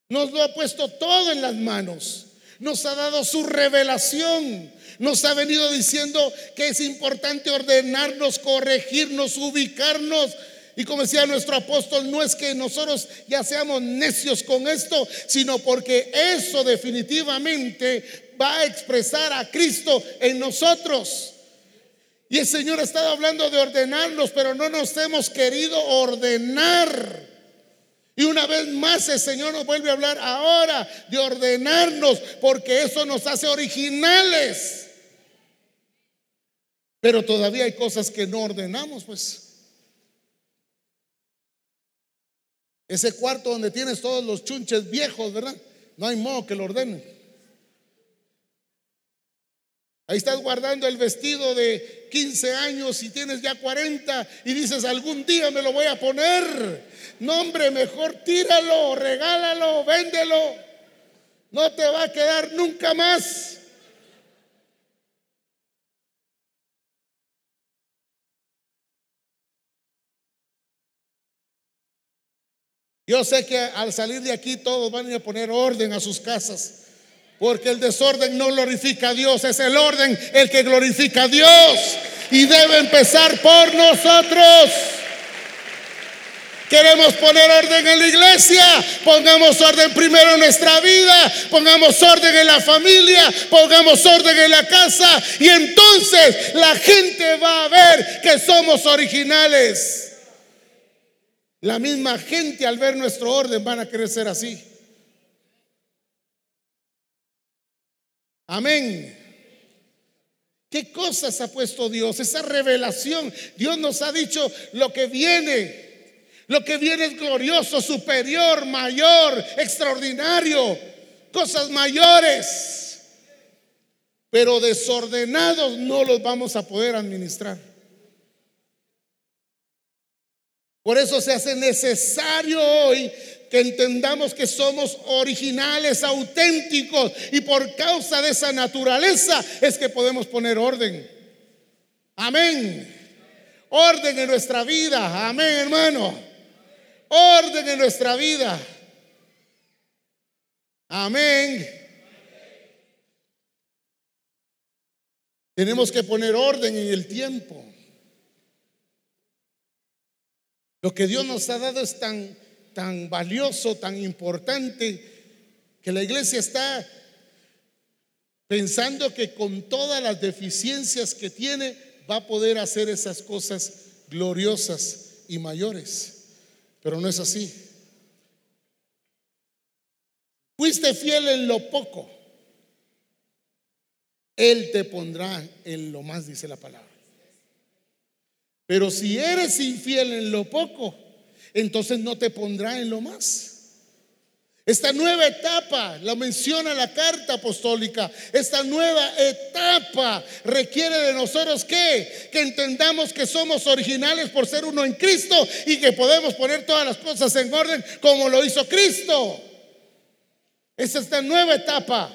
Speaker 1: Nos lo ha puesto todo en las manos. Nos ha dado su revelación. Nos ha venido diciendo que es importante ordenarnos, corregirnos, ubicarnos. Y como decía nuestro apóstol, no es que nosotros ya seamos necios con esto, sino porque eso definitivamente va a expresar a Cristo en nosotros. Y el Señor ha estado hablando de ordenarnos, pero no nos hemos querido ordenar. Y una vez más el Señor nos vuelve a hablar ahora de ordenarnos, porque eso nos hace originales. Pero todavía hay cosas que no ordenamos, pues. Ese cuarto donde tienes todos los chunches viejos, ¿verdad? No hay modo que lo ordenen. Ahí estás guardando el vestido de 15 años y tienes ya 40 y dices, algún día me lo voy a poner. No, hombre, mejor tíralo, regálalo, véndelo. No te va a quedar nunca más. Yo sé que al salir de aquí todos van a poner orden a sus casas. Porque el desorden no glorifica a Dios, es el orden el que glorifica a Dios. Y debe empezar por nosotros. Queremos poner orden en la iglesia, pongamos orden primero en nuestra vida, pongamos orden en la familia, pongamos orden en la casa y entonces la gente va a ver que somos originales. La misma gente al ver nuestro orden van a querer ser así. Amén. ¿Qué cosas ha puesto Dios? Esa revelación. Dios nos ha dicho lo que viene. Lo que viene es glorioso, superior, mayor, extraordinario. Cosas mayores. Pero desordenados no los vamos a poder administrar. Por eso se hace necesario hoy que entendamos que somos originales, auténticos, y por causa de esa naturaleza es que podemos poner orden. Amén. Orden en nuestra vida. Amén, hermano. Orden en nuestra vida. Amén. Tenemos que poner orden en el tiempo. Lo que Dios nos ha dado es tan tan valioso, tan importante, que la iglesia está pensando que con todas las deficiencias que tiene va a poder hacer esas cosas gloriosas y mayores. Pero no es así. Fuiste fiel en lo poco. Él te pondrá en lo más, dice la palabra. Pero si eres infiel en lo poco, entonces no te pondrá en lo más. Esta nueva etapa, la menciona la carta apostólica, esta nueva etapa requiere de nosotros que, que entendamos que somos originales por ser uno en Cristo y que podemos poner todas las cosas en orden como lo hizo Cristo. Es esta nueva etapa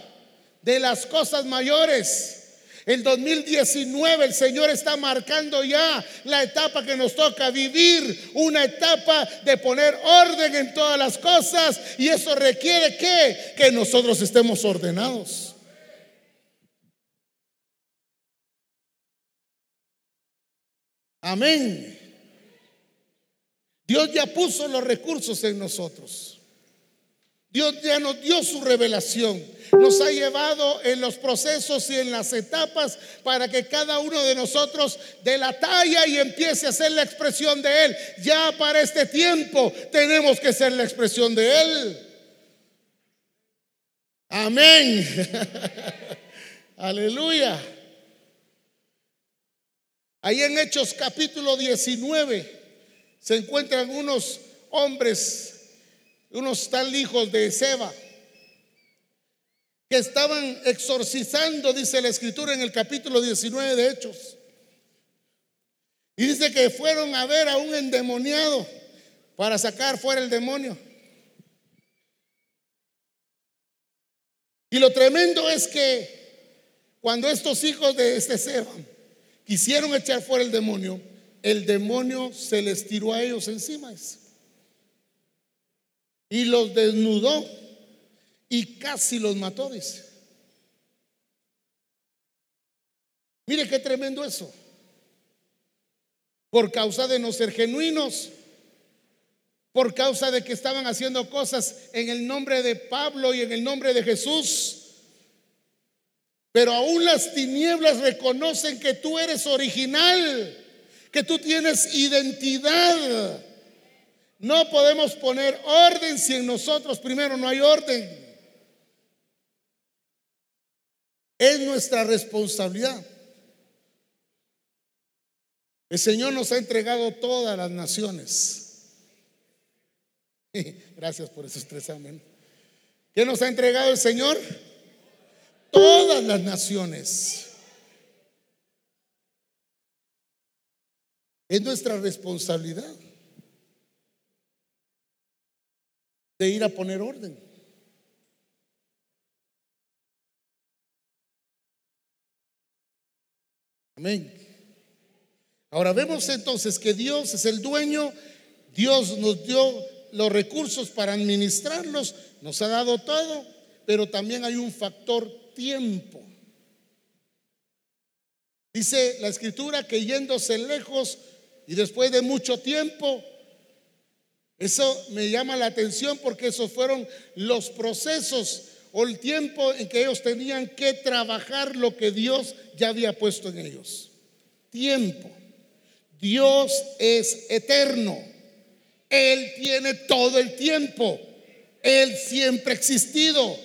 Speaker 1: de las cosas mayores. El 2019 el Señor está marcando ya la etapa que nos toca vivir, una etapa de poner orden en todas las cosas y eso requiere que que nosotros estemos ordenados. Amén. Dios ya puso los recursos en nosotros. Dios ya nos dio su revelación nos ha llevado en los procesos y en las etapas para que cada uno de nosotros dé la talla y empiece a ser la expresión de Él. Ya para este tiempo tenemos que ser la expresión de Él. Amén. Aleluya. Ahí en Hechos capítulo 19 se encuentran unos hombres, unos tal hijos de Seba que estaban exorcizando, dice la escritura en el capítulo 19 de Hechos. Y dice que fueron a ver a un endemoniado para sacar fuera el demonio. Y lo tremendo es que cuando estos hijos de este Seba quisieron echar fuera el demonio, el demonio se les tiró a ellos encima y los desnudó y casi los mató, dice. Mire qué tremendo eso. Por causa de no ser genuinos, por causa de que estaban haciendo cosas en el nombre de Pablo y en el nombre de Jesús. Pero aún las tinieblas reconocen que tú eres original, que tú tienes identidad. No podemos poner orden si en nosotros primero no hay orden. Es nuestra responsabilidad. El Señor nos ha entregado todas las naciones. Gracias por esos tres amén. ¿Qué nos ha entregado el Señor? Todas las naciones. Es nuestra responsabilidad de ir a poner orden. Amén. Ahora vemos entonces que Dios es el dueño, Dios nos dio los recursos para administrarlos, nos ha dado todo, pero también hay un factor tiempo. Dice la escritura que yéndose lejos y después de mucho tiempo, eso me llama la atención porque esos fueron los procesos o el tiempo en que ellos tenían que trabajar lo que Dios ya había puesto en ellos. Tiempo. Dios es eterno. Él tiene todo el tiempo. Él siempre ha existido.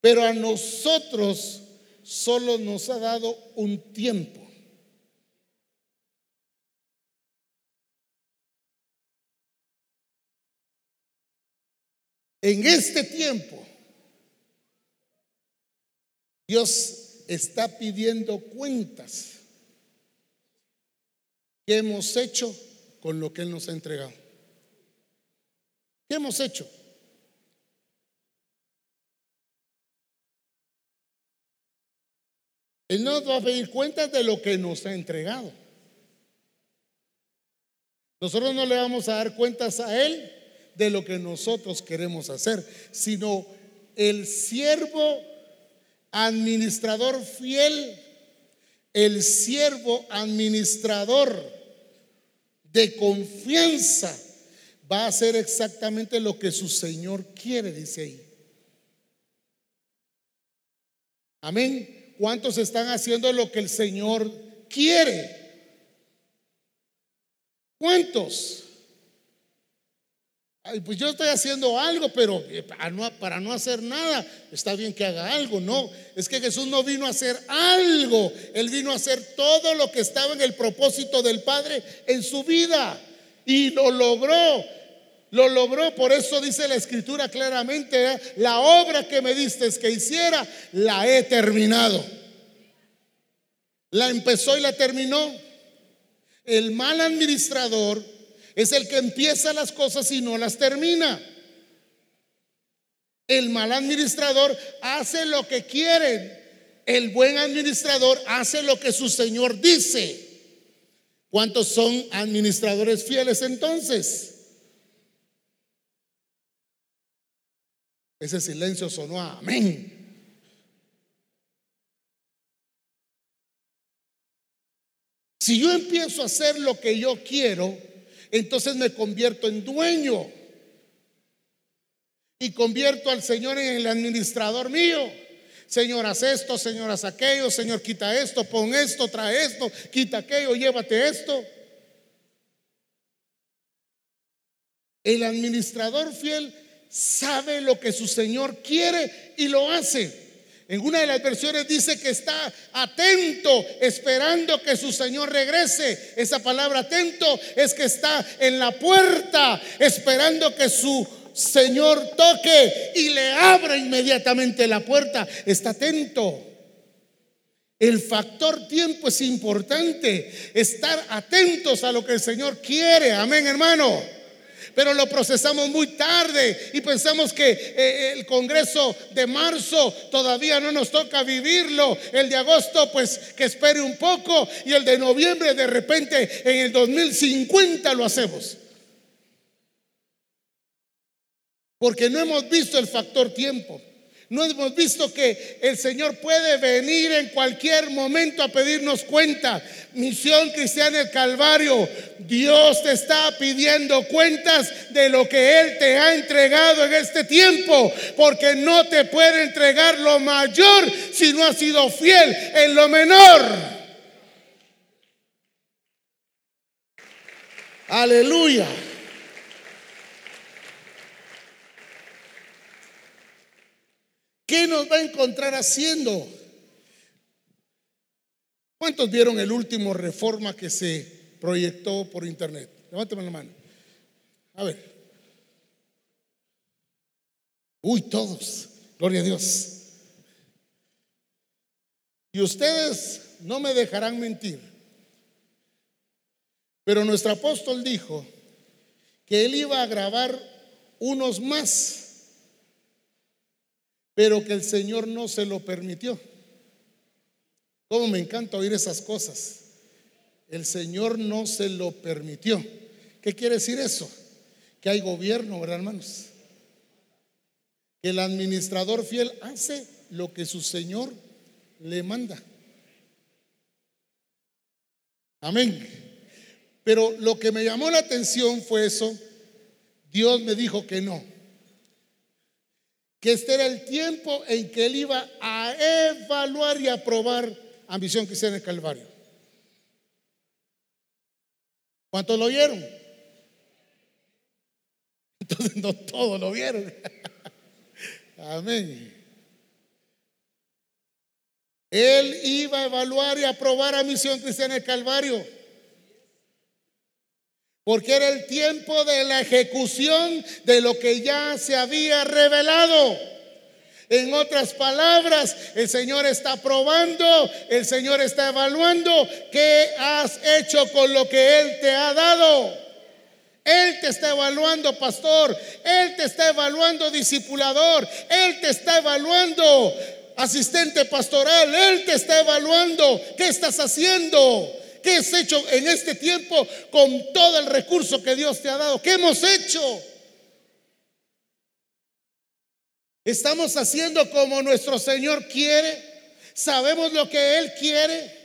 Speaker 1: Pero a nosotros solo nos ha dado un tiempo. En este tiempo, Dios está pidiendo cuentas ¿Qué hemos hecho con lo que Él nos ha entregado? ¿Qué hemos hecho? Él nos va a pedir cuentas de lo que nos ha entregado. Nosotros no le vamos a dar cuentas a Él de lo que nosotros queremos hacer, sino el siervo administrador fiel, el siervo administrador de confianza, va a hacer exactamente lo que su Señor quiere, dice ahí. Amén. ¿Cuántos están haciendo lo que el Señor quiere? ¿Cuántos? Pues yo estoy haciendo algo, pero eh, para no, hacer nada, está bien que haga algo. No, es que Jesús no vino a hacer algo, Él vino a hacer todo lo que estaba en el propósito del Padre en su vida y lo logró. Lo logró, por eso dice la escritura claramente, ¿eh? la obra que me diste que hiciera, la he terminado. La empezó y la terminó. El mal administrador es el que empieza las cosas y no las termina. El mal administrador hace lo que quiere. El buen administrador hace lo que su Señor dice. ¿Cuántos son administradores fieles entonces? Ese silencio sonó a amén. Si yo empiezo a hacer lo que yo quiero, entonces me convierto en dueño y convierto al Señor en el administrador mío. Señor, haz esto, Señor, haz aquello, Señor, quita esto, pon esto, trae esto, quita aquello, llévate esto. El administrador fiel sabe lo que su Señor quiere y lo hace. En una de las versiones dice que está atento, esperando que su Señor regrese. Esa palabra atento es que está en la puerta, esperando que su Señor toque y le abra inmediatamente la puerta. Está atento. El factor tiempo es importante. Estar atentos a lo que el Señor quiere. Amén, hermano. Pero lo procesamos muy tarde y pensamos que eh, el Congreso de marzo todavía no nos toca vivirlo, el de agosto pues que espere un poco y el de noviembre de repente en el 2050 lo hacemos. Porque no hemos visto el factor tiempo. No hemos visto que el Señor puede venir en cualquier momento a pedirnos cuenta. Misión cristiana del Calvario. Dios te está pidiendo cuentas de lo que Él te ha entregado en este tiempo. Porque no te puede entregar lo mayor si no has sido fiel en lo menor. Aleluya. ¿Qué nos va a encontrar haciendo? ¿Cuántos vieron el último reforma que se proyectó por internet? Levántame la mano. A ver. Uy, todos. Gloria a Dios. Y ustedes no me dejarán mentir. Pero nuestro apóstol dijo que él iba a grabar unos más pero que el Señor no se lo permitió. Como me encanta oír esas cosas. El Señor no se lo permitió. ¿Qué quiere decir eso? Que hay gobierno, ¿verdad, hermanos? Que el administrador fiel hace lo que su Señor le manda. Amén. Pero lo que me llamó la atención fue eso. Dios me dijo que no que este era el tiempo en que él iba a evaluar y aprobar ambición cristiana en el Calvario. ¿Cuántos lo vieron? Entonces no todos lo vieron. Amén. Él iba a evaluar y aprobar a misión cristiana en el Calvario. Porque era el tiempo de la ejecución de lo que ya se había revelado. En otras palabras, el Señor está probando, el Señor está evaluando qué has hecho con lo que Él te ha dado. Él te está evaluando, pastor. Él te está evaluando, discipulador. Él te está evaluando, asistente pastoral. Él te está evaluando. ¿Qué estás haciendo? ¿Qué has hecho en este tiempo con todo el recurso que Dios te ha dado? ¿Qué hemos hecho? ¿Estamos haciendo como nuestro Señor quiere? ¿Sabemos lo que Él quiere?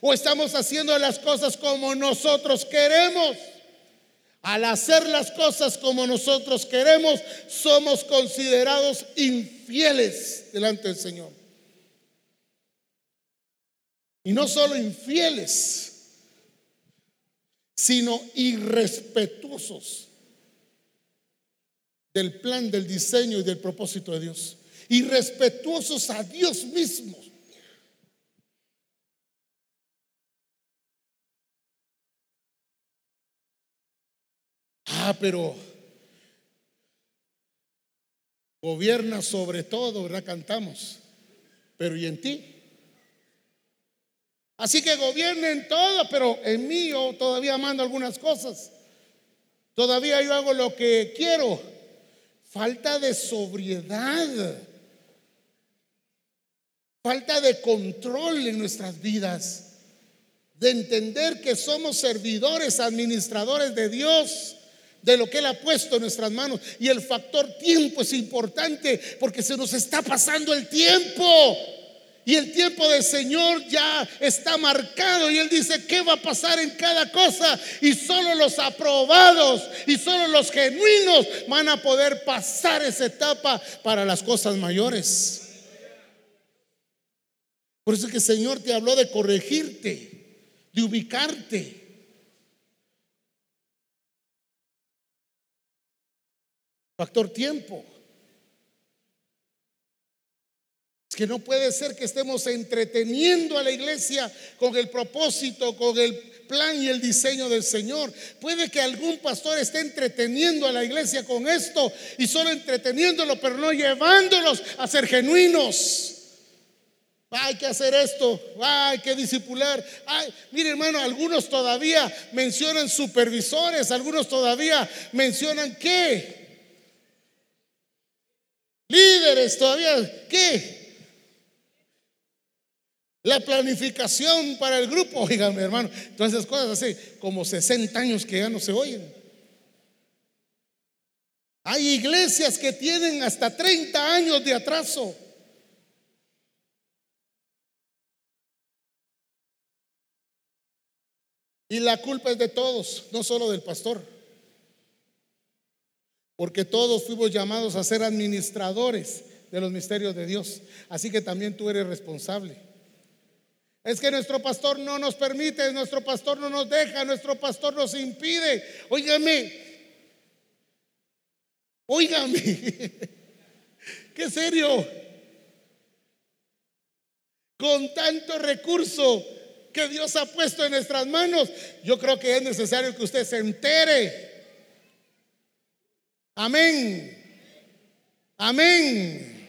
Speaker 1: ¿O estamos haciendo las cosas como nosotros queremos? Al hacer las cosas como nosotros queremos, somos considerados infieles delante del Señor. Y no solo infieles, sino irrespetuosos del plan, del diseño y del propósito de Dios. Irrespetuosos a Dios mismo. Ah, pero gobierna sobre todo, ¿verdad? Cantamos. Pero ¿y en ti? Así que gobiernen todo, pero en mí yo todavía mando algunas cosas. Todavía yo hago lo que quiero. Falta de sobriedad. Falta de control en nuestras vidas. De entender que somos servidores, administradores de Dios de lo que Él ha puesto en nuestras manos. Y el factor tiempo es importante porque se nos está pasando el tiempo. Y el tiempo del Señor ya está marcado y Él dice qué va a pasar en cada cosa. Y solo los aprobados y solo los genuinos van a poder pasar esa etapa para las cosas mayores. Por eso es que el Señor te habló de corregirte, de ubicarte. Factor tiempo. Es que no puede ser que estemos entreteniendo a la iglesia con el propósito, con el plan y el diseño del Señor. Puede que algún pastor esté entreteniendo a la iglesia con esto y solo entreteniéndolo, pero no llevándolos a ser genuinos. Hay que hacer esto, hay que disipular. Ay, mire hermano, algunos todavía mencionan supervisores, algunos todavía mencionan qué. Líderes todavía, ¿qué? La planificación para el grupo, oigan hermano, todas esas cosas hace como 60 años que ya no se oyen. Hay iglesias que tienen hasta 30 años de atraso. Y la culpa es de todos, no solo del pastor. Porque todos fuimos llamados a ser administradores de los misterios de Dios. Así que también tú eres responsable. Es que nuestro pastor no nos permite, nuestro pastor no nos deja, nuestro pastor nos impide. Óigame, Óigame, qué serio. Con tanto recurso que Dios ha puesto en nuestras manos, yo creo que es necesario que usted se entere. Amén. Amén.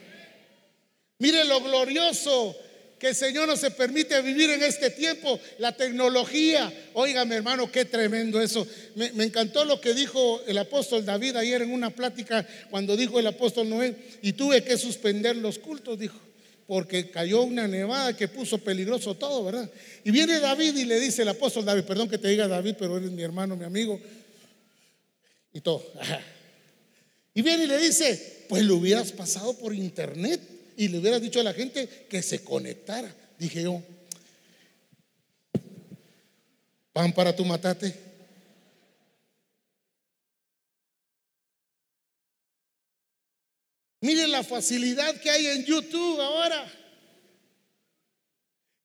Speaker 1: Mire lo glorioso que el Señor nos permite vivir en este tiempo, la tecnología. Óigame, hermano, qué tremendo eso. Me, me, encantó lo que dijo el apóstol David ayer en una plática cuando dijo el apóstol Noé, y tuve que suspender los cultos, dijo, porque cayó una nevada que puso peligroso todo, ¿verdad? Y viene David y le dice el apóstol David, perdón que te diga David, pero eres mi hermano, mi amigo, y todo. Y viene y le dice, pues lo hubieras pasado por internet y le hubiera dicho a la gente que se conectara. Dije yo, pan para tu matate. Mire la facilidad que hay en YouTube ahora.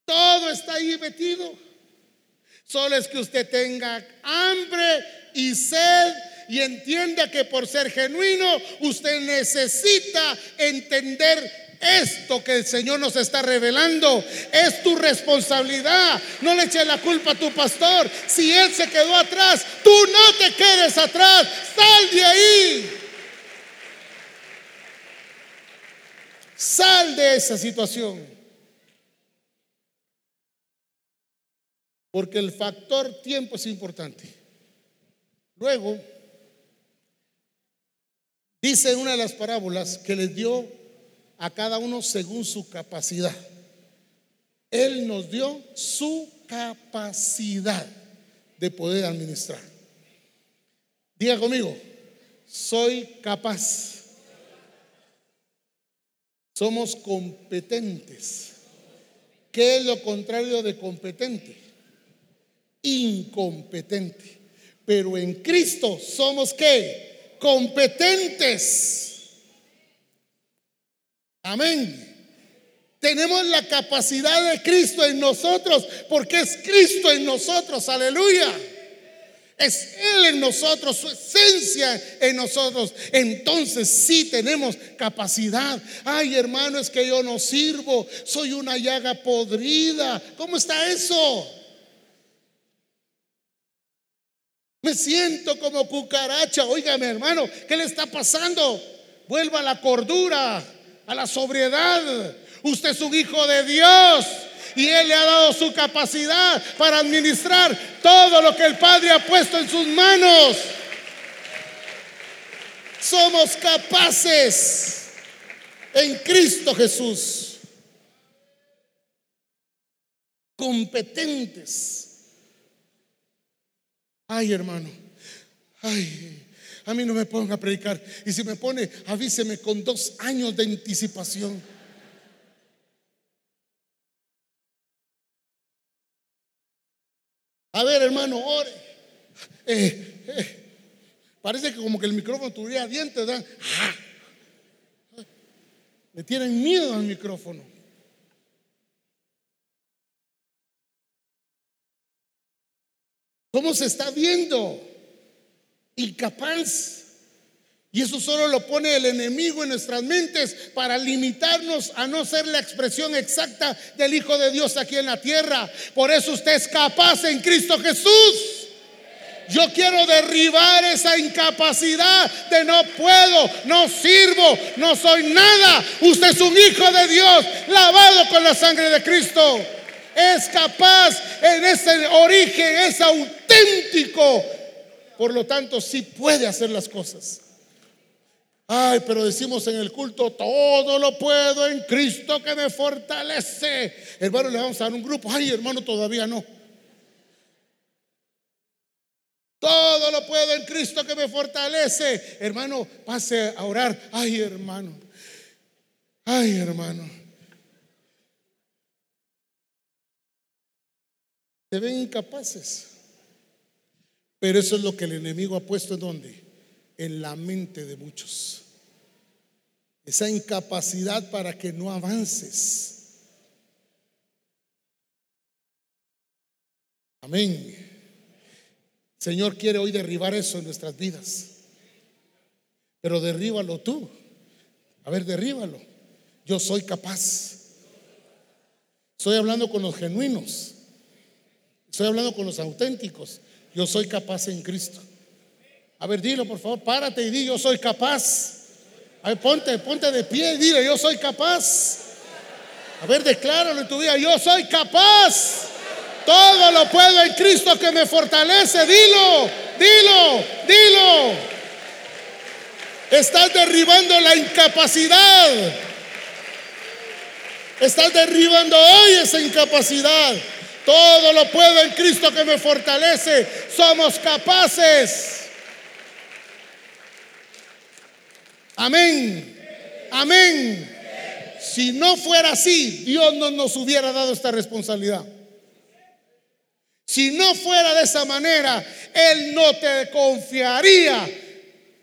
Speaker 1: Todo está ahí metido. Solo es que usted tenga hambre y sed y entienda que por ser genuino usted necesita entender esto que el Señor nos está revelando es tu responsabilidad. No le eches la culpa a tu pastor. Si él se quedó atrás, tú no te quedes atrás. Sal de ahí. Sal de esa situación. Porque el factor tiempo es importante. Luego, dice una de las parábolas que les dio a cada uno según su capacidad. Él nos dio su capacidad de poder administrar. Diga conmigo, soy capaz. Somos competentes. ¿Qué es lo contrario de competente? Incompetente. Pero en Cristo somos qué? Competentes. Amén. Tenemos la capacidad de Cristo en nosotros porque es Cristo en nosotros. Aleluya. Es Él en nosotros, su esencia en nosotros. Entonces sí tenemos capacidad. Ay, hermano, es que yo no sirvo. Soy una llaga podrida. ¿Cómo está eso? Me siento como cucaracha. Óigame, hermano, ¿qué le está pasando? Vuelva a la cordura a la sobriedad. Usted es un hijo de Dios y Él le ha dado su capacidad para administrar todo lo que el Padre ha puesto en sus manos. Somos capaces en Cristo Jesús, competentes. Ay, hermano, ay, a mí no me ponga a predicar. Y si me pone, avíseme con dos años de anticipación. A ver, hermano, ore. Eh, eh, parece que como que el micrófono tuviera dientes, ¿verdad? Me tienen miedo al micrófono. ¿Cómo se está viendo? Incapaz. Y eso solo lo pone el enemigo en nuestras mentes para limitarnos a no ser la expresión exacta del Hijo de Dios aquí en la tierra. Por eso usted es capaz en Cristo Jesús. Yo quiero derribar esa incapacidad de no puedo, no sirvo, no soy nada. Usted es un hijo de Dios, lavado con la sangre de Cristo. Es capaz en ese origen, es auténtico. Por lo tanto, sí puede hacer las cosas. Ay, pero decimos en el culto, todo lo puedo en Cristo que me fortalece. Hermano, le vamos a dar un grupo. Ay, hermano, todavía no. Todo lo puedo en Cristo que me fortalece. Hermano, pase a orar. Ay, hermano. Ay, hermano. Se ven incapaces. Pero eso es lo que el enemigo ha puesto en donde? En la mente de muchos. Esa incapacidad para que no avances. Amén. Señor quiere hoy derribar eso en nuestras vidas. Pero derríbalo tú. A ver, derríbalo. Yo soy capaz. Estoy hablando con los genuinos. Estoy hablando con los auténticos. Yo soy capaz en Cristo. A ver, dilo por favor, párate y di, yo soy capaz. A ver, ponte, ponte de pie y dile, yo soy capaz. A ver, decláralo en tu vida, yo soy capaz. Todo lo puedo en Cristo que me fortalece. Dilo, dilo, dilo. Estás derribando la incapacidad. Estás derribando hoy esa incapacidad. Todo lo puedo en Cristo que me fortalece. Somos capaces. Amén. Amén. Si no fuera así, Dios no nos hubiera dado esta responsabilidad. Si no fuera de esa manera, Él no te confiaría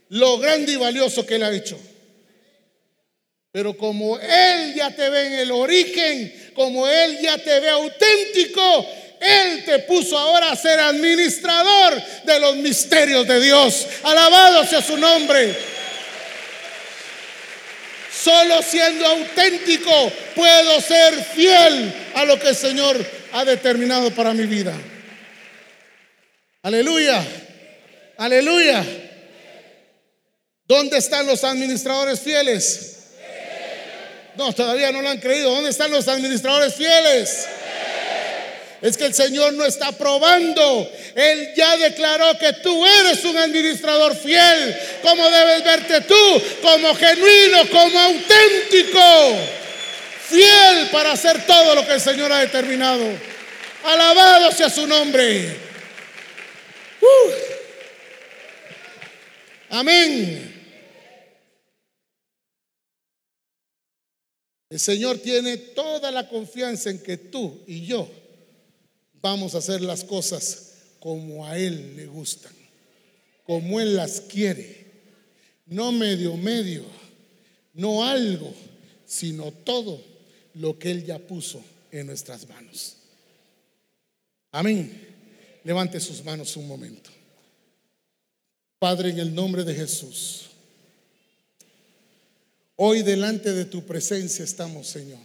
Speaker 1: lo grande y valioso que Él ha hecho. Pero como Él ya te ve en el origen, como Él ya te ve auténtico, Él te puso ahora a ser administrador de los misterios de Dios. Alabado sea su nombre. Solo siendo auténtico puedo ser fiel a lo que el Señor ha determinado para mi vida. Aleluya. Aleluya. ¿Dónde están los administradores fieles? No, todavía no lo han creído. ¿Dónde están los administradores fieles? Es que el Señor no está probando. Él ya declaró que tú eres un administrador fiel. ¿Cómo debes verte tú? Como genuino, como auténtico. Fiel para hacer todo lo que el Señor ha determinado. Alabado sea su nombre. Uh. Amén. El Señor tiene toda la confianza en que tú y yo vamos a hacer las cosas como a Él le gustan, como Él las quiere, no medio medio, no algo, sino todo lo que Él ya puso en nuestras manos. Amén. Levante sus manos un momento. Padre, en el nombre de Jesús. Hoy delante de tu presencia estamos, Señor.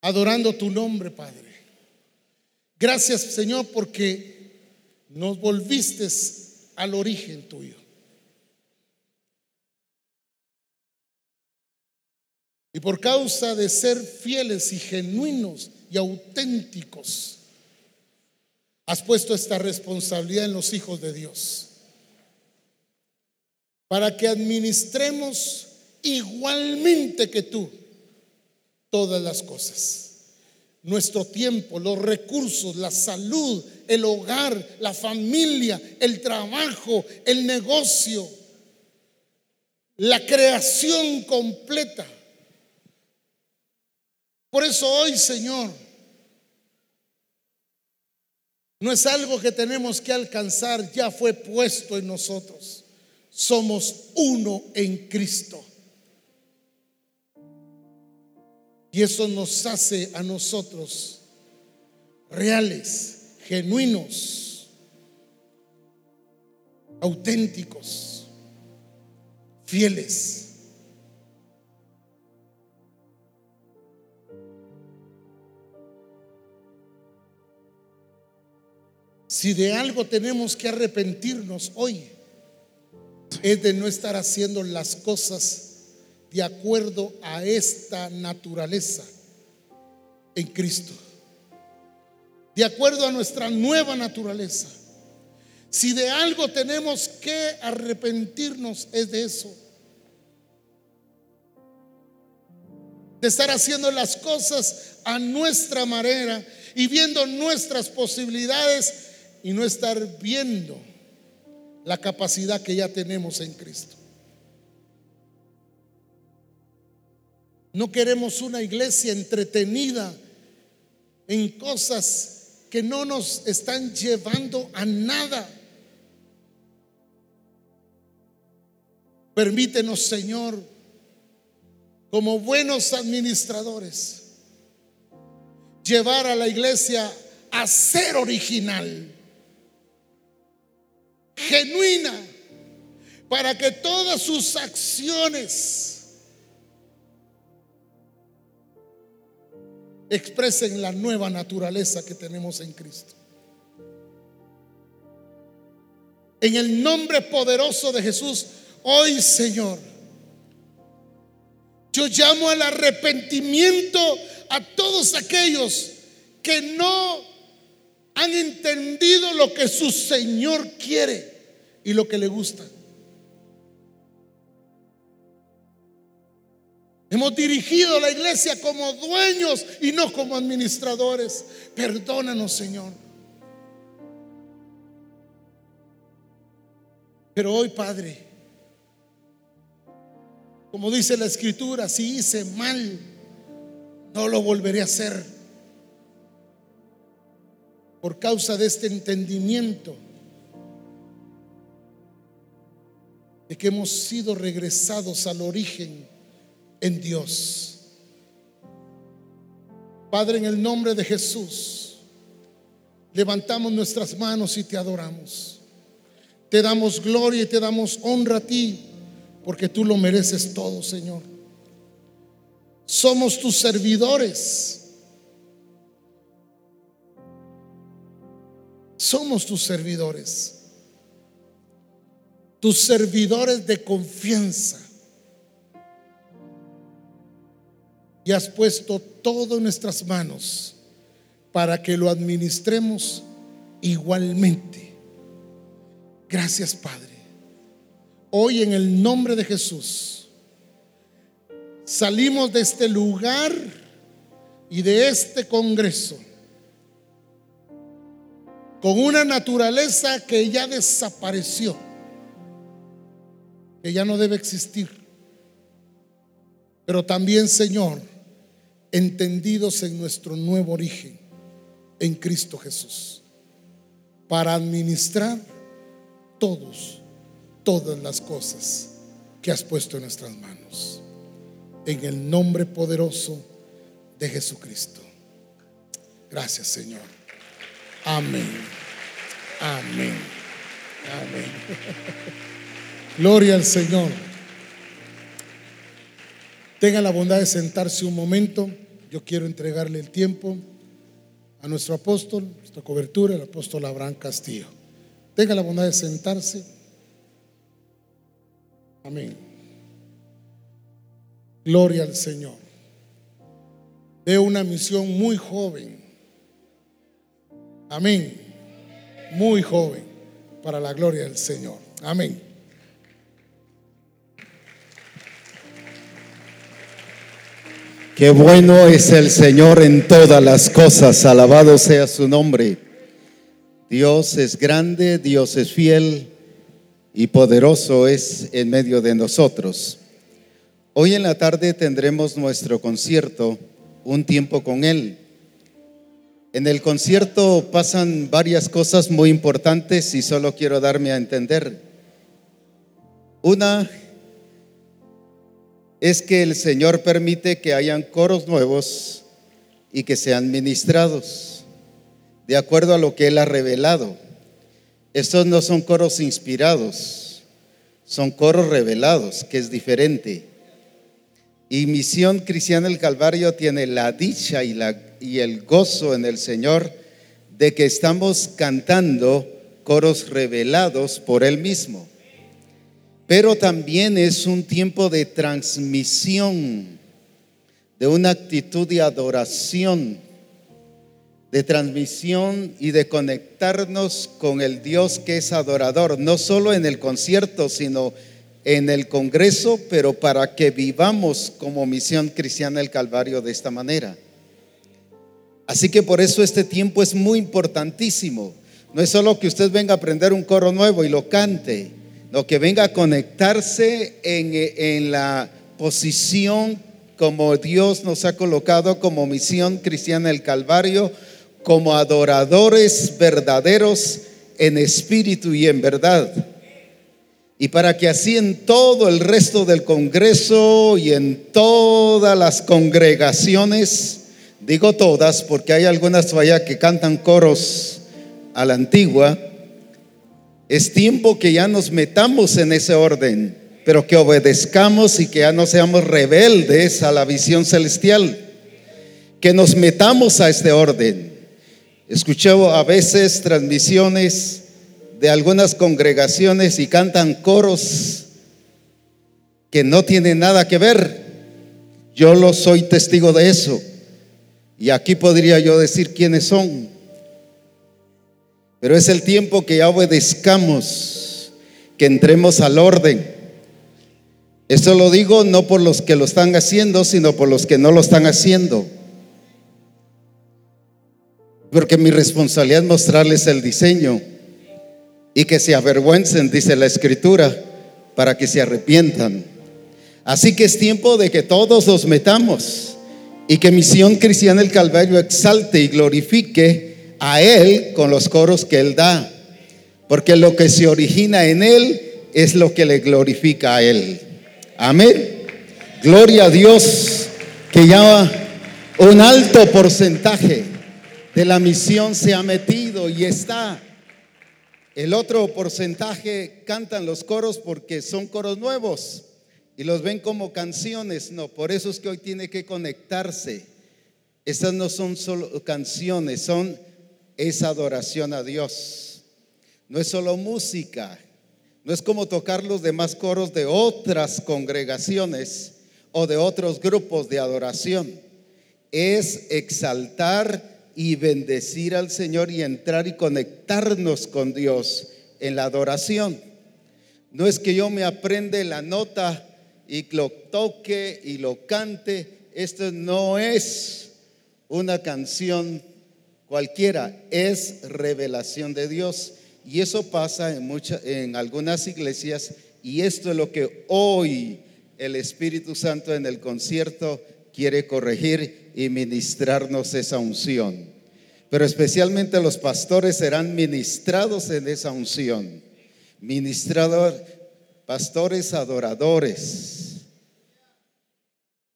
Speaker 1: Adorando tu nombre, Padre. Gracias, Señor, porque nos volviste al origen tuyo. Y por causa de ser fieles y genuinos y auténticos, has puesto esta responsabilidad en los hijos de Dios para que administremos igualmente que tú todas las cosas. Nuestro tiempo, los recursos, la salud, el hogar, la familia, el trabajo, el negocio, la creación completa. Por eso hoy, Señor, no es algo que tenemos que alcanzar, ya fue puesto en nosotros somos uno en Cristo. Y eso nos hace a nosotros reales, genuinos, auténticos, fieles. Si de algo tenemos que arrepentirnos hoy, es de no estar haciendo las cosas de acuerdo a esta naturaleza en Cristo. De acuerdo a nuestra nueva naturaleza. Si de algo tenemos que arrepentirnos es de eso. De estar haciendo las cosas a nuestra manera y viendo nuestras posibilidades y no estar viendo la capacidad que ya tenemos en Cristo. No queremos una iglesia entretenida en cosas que no nos están llevando a nada. Permítenos, Señor, como buenos administradores, llevar a la iglesia a ser original, genuina, para que todas sus acciones expresen la nueva naturaleza que tenemos en Cristo. En el nombre poderoso de Jesús, hoy Señor, yo llamo al arrepentimiento a todos aquellos que no han entendido lo que su Señor quiere y lo que le gusta. Hemos dirigido la iglesia como dueños y no como administradores. Perdónanos, Señor. Pero hoy, Padre, como dice la escritura, si hice mal, no lo volveré a hacer. Por causa de este entendimiento de que hemos sido regresados al origen en Dios. Padre, en el nombre de Jesús, levantamos nuestras manos y te adoramos. Te damos gloria y te damos honra a ti, porque tú lo mereces todo, Señor. Somos tus servidores. Somos tus servidores. Tus servidores de confianza y has puesto todo en nuestras manos para que lo administremos igualmente. Gracias, Padre. Hoy en el nombre de Jesús salimos de este lugar y de este congreso con una naturaleza que ya desapareció, que ya no debe existir. Pero también, Señor, entendidos en nuestro nuevo origen, en Cristo Jesús, para administrar todos, todas las cosas que has puesto en nuestras manos. En el nombre poderoso de Jesucristo. Gracias, Señor. Amén. Amén. Amén. Gloria al Señor. Tenga la bondad de sentarse un momento. Yo quiero entregarle el tiempo a nuestro apóstol, nuestra cobertura, el apóstol Abraham Castillo. Tenga la bondad de sentarse. Amén. Gloria al Señor. Veo una misión muy joven. Amén. Muy joven para la gloria del Señor. Amén.
Speaker 2: Qué bueno es el Señor en todas las cosas, alabado sea su nombre. Dios es grande, Dios es fiel y poderoso es en medio de nosotros. Hoy en la tarde tendremos nuestro concierto, un tiempo con Él. En el concierto pasan varias cosas muy importantes y solo quiero darme a entender. Una es que el Señor permite que hayan coros nuevos y que sean ministrados de acuerdo a lo que Él ha revelado. Estos no son coros inspirados, son coros revelados, que es diferente. Y Misión Cristiana del Calvario tiene la dicha y, la, y el gozo en el Señor de que estamos cantando coros revelados por Él mismo. Pero también es un tiempo de transmisión, de una actitud de adoración, de transmisión y de conectarnos con el Dios que es adorador, no solo en el concierto, sino en el Congreso, pero para que vivamos como misión cristiana el Calvario de esta manera. Así que por eso este tiempo es muy importantísimo. No es solo que usted venga a aprender un coro nuevo y lo cante, no que venga a conectarse en, en la posición como Dios nos ha colocado como misión cristiana el Calvario, como adoradores verdaderos en espíritu y en verdad. Y para que así en todo el resto del Congreso y en todas las congregaciones, digo todas porque hay algunas allá que cantan coros a la antigua, es tiempo que ya nos metamos en ese orden, pero que obedezcamos y que ya no seamos rebeldes a la visión celestial, que nos metamos a este orden. Escuché a veces transmisiones de algunas congregaciones y cantan coros que no tienen nada que ver. Yo lo soy testigo de eso. Y aquí podría yo decir quiénes son. Pero es el tiempo que ya obedezcamos, que entremos al orden. Esto lo digo no por los que lo están haciendo, sino por los que no lo están haciendo. Porque mi responsabilidad es mostrarles el diseño y que se avergüencen, dice la escritura, para que se arrepientan. Así que es tiempo de que todos los metamos y que Misión Cristiana el Calvario exalte y glorifique a Él con los coros que Él da. Porque lo que se origina en Él es lo que le glorifica a Él. Amén. Gloria a Dios que ya un alto porcentaje de la misión se ha metido y está. El otro porcentaje cantan los coros porque son coros nuevos y los ven como canciones. No, por eso es que hoy tiene que conectarse. Estas no son solo canciones, son es adoración a Dios. No es solo música, no es como tocar los demás coros de otras congregaciones o de otros grupos de adoración. Es exaltar y bendecir al Señor y entrar y conectarnos con Dios en la adoración. No es que yo me aprende la nota y lo toque y lo cante. Esto no es una canción cualquiera, es revelación de Dios. Y eso pasa en, en algunas iglesias y esto es lo que hoy el Espíritu Santo en el concierto quiere corregir y ministrarnos esa unción. Pero especialmente los pastores serán ministrados en esa unción. Ministrador, pastores adoradores.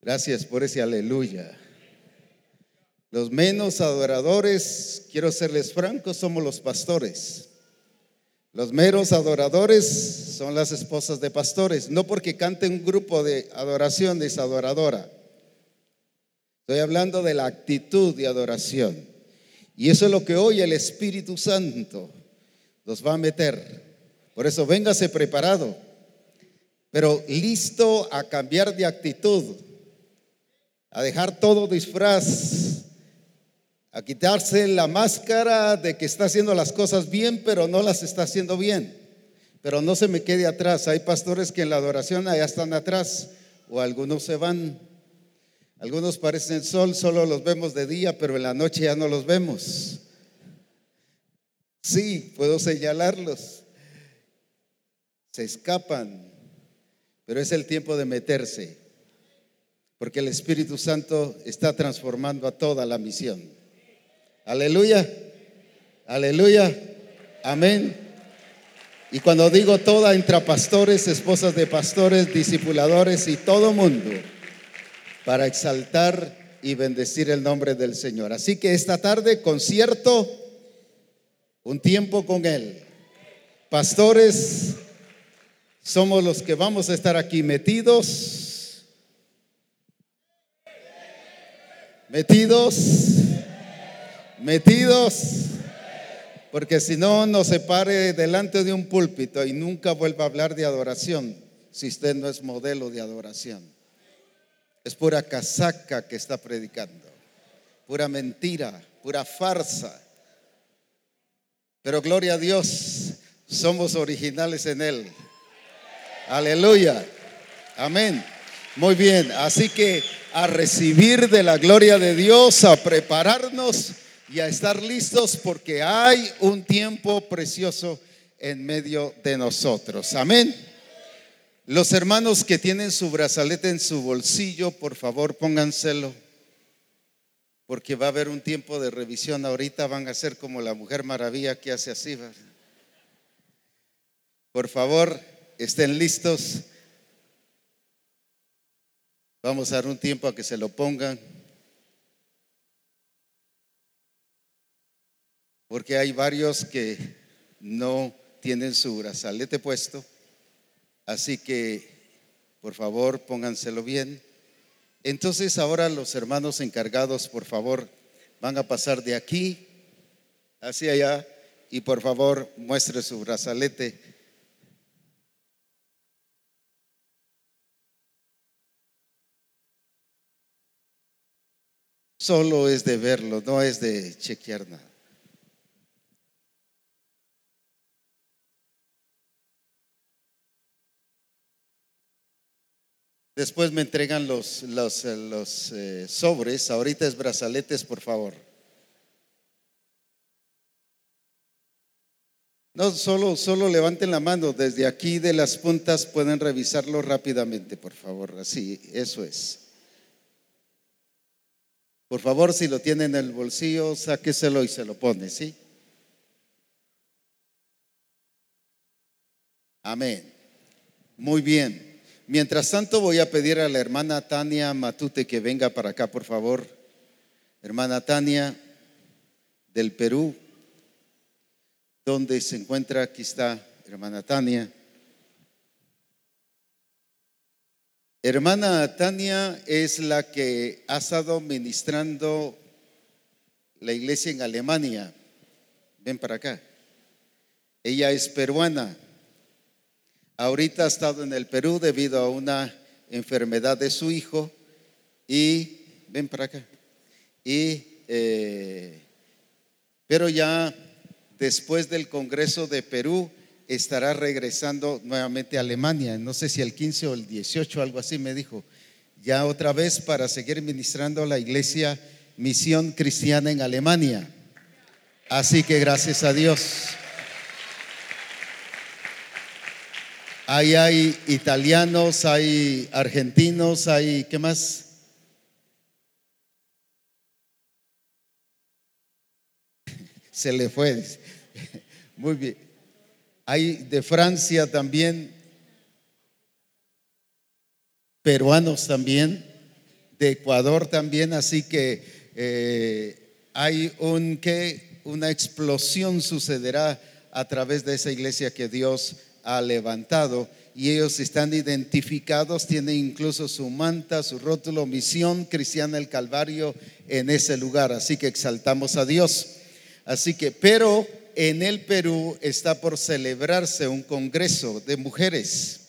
Speaker 2: Gracias por ese aleluya. Los menos adoradores, quiero serles francos, somos los pastores. Los meros adoradores son las esposas de pastores, no porque cante un grupo de adoración es adoradora. Estoy hablando de la actitud de adoración. Y eso es lo que hoy el Espíritu Santo nos va a meter. Por eso véngase preparado, pero listo a cambiar de actitud, a dejar todo disfraz a quitarse la máscara de que está haciendo las cosas bien, pero no las está haciendo bien. Pero no se me quede atrás. Hay pastores que en la adoración allá están atrás o algunos se van. Algunos parecen sol, solo los vemos de día, pero en la noche ya no los vemos. Sí, puedo señalarlos. Se escapan, pero es el tiempo de meterse, porque el Espíritu Santo está transformando a toda la misión. Aleluya. Aleluya. Amén. Y cuando digo toda, entra pastores, esposas de pastores, discipuladores y todo mundo para exaltar y bendecir el nombre del Señor. Así que esta tarde, concierto, un tiempo con Él. Pastores, somos los que vamos a estar aquí metidos. Metidos metidos Porque si no, no se pare delante de un púlpito y nunca vuelva a hablar de adoración si usted no es modelo de adoración. Es pura casaca que está predicando, pura mentira, pura farsa. Pero gloria a Dios, somos originales en Él. Aleluya. Amén. Muy bien, así que a recibir de la gloria de Dios, a prepararnos y a estar listos porque hay un tiempo precioso en medio de nosotros. Amén. Los hermanos que tienen su brazalete en su bolsillo, por favor pónganselo, porque va a haber un tiempo de revisión. Ahorita van a ser como la mujer maravilla que hace así. Por favor, estén listos. Vamos a dar un tiempo a que se lo pongan. Porque hay varios que no tienen su brazalete puesto. Así que, por favor, pónganselo bien. Entonces ahora los hermanos encargados, por favor, van a pasar de aquí hacia allá y por favor muestre su brazalete. Solo es de verlo, no es de chequear nada. Después me entregan los, los, eh, los eh, sobres. Ahorita es brazaletes, por favor. No, solo, solo levanten la mano. Desde aquí de las puntas pueden revisarlo rápidamente, por favor. Así, eso es. Por favor, si lo tienen en el bolsillo, sáqueselo y se lo pone, ¿sí? Amén. Muy bien. Mientras tanto voy a pedir a la hermana Tania Matute que venga para acá, por favor. Hermana Tania del Perú, donde se encuentra, aquí está, hermana Tania. Hermana Tania es la que ha estado ministrando la iglesia en Alemania. Ven para acá. Ella es peruana. Ahorita ha estado en el Perú debido a una enfermedad de su hijo y ven para acá. Y eh, pero ya después del Congreso de Perú estará regresando nuevamente a Alemania. No sé si el 15 o el 18, algo así me dijo. Ya otra vez para seguir ministrando la iglesia Misión Cristiana en Alemania. Así que gracias a Dios. Ahí hay italianos, hay argentinos, hay, ¿qué más? Se le fue. Muy bien. Hay de Francia también, peruanos también, de Ecuador también, así que eh, hay un que una explosión sucederá a través de esa iglesia que Dios ha levantado y ellos están identificados, tienen incluso su manta, su rótulo, misión cristiana del Calvario en ese lugar. Así que exaltamos a Dios. Así que, pero en el Perú está por celebrarse un congreso de mujeres,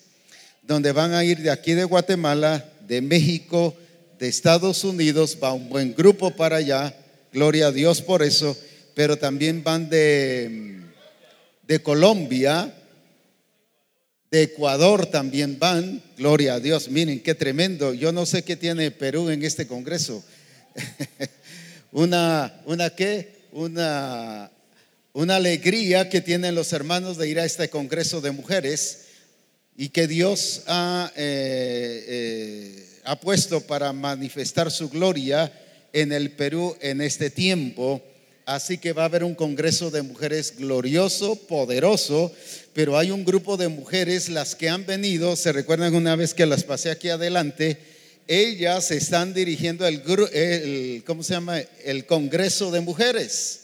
Speaker 2: donde van a ir de aquí de Guatemala, de México, de Estados Unidos, va un buen grupo para allá, gloria a Dios por eso, pero también van de, de Colombia, de Ecuador también van, gloria a Dios, miren qué tremendo, yo no sé qué tiene Perú en este Congreso. una, una qué, una, una alegría que tienen los hermanos de ir a este Congreso de mujeres y que Dios ha, eh, eh, ha puesto para manifestar su gloria en el Perú en este tiempo. Así que va a haber un Congreso de mujeres glorioso, poderoso, pero hay un grupo de mujeres, las que han venido, se recuerdan una vez que las pasé aquí adelante, ellas están dirigiendo el, ¿cómo se llama? El Congreso de Mujeres.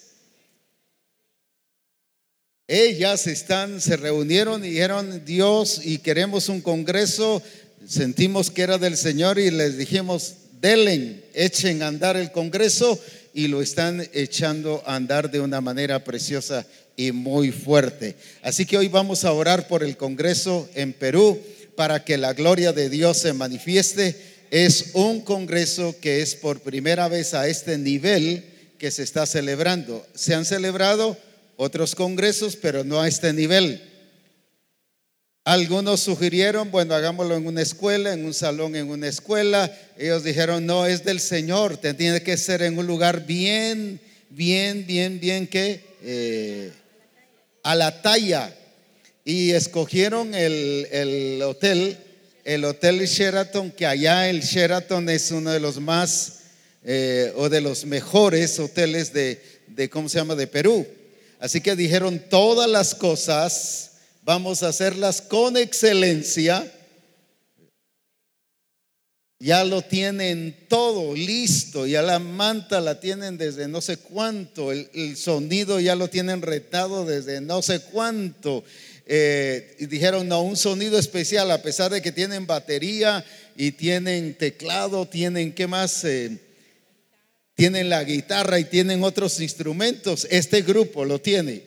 Speaker 2: Ellas están, se reunieron y dijeron, Dios, y queremos un congreso, sentimos que era del Señor y les dijimos, delen, echen a andar el congreso y lo están echando a andar de una manera preciosa y muy fuerte. Así que hoy vamos a orar por el Congreso en Perú para que la gloria de Dios se manifieste. Es un Congreso que es por primera vez a este nivel que se está celebrando. Se han celebrado otros congresos, pero no a este nivel. Algunos sugirieron, bueno, hagámoslo en una escuela, en un salón, en una escuela. Ellos dijeron, no, es del Señor, tiene que ser en un lugar bien, bien, bien, bien que eh, a la talla. Y escogieron el, el, hotel, el Hotel Sheraton, que allá el Sheraton es uno de los más eh, o de los mejores hoteles de, de, ¿cómo se llama?, de Perú. Así que dijeron todas las cosas vamos a hacerlas con excelencia. Ya lo tienen todo listo, ya la manta la tienen desde no sé cuánto, el, sonido ya lo tienen retado desde no sé cuánto. Eh, y dijeron, no, un sonido especial, a pesar de que tienen batería y tienen teclado, tienen, ¿qué más? Eh, tienen la guitarra y tienen otros instrumentos. Este grupo lo tiene.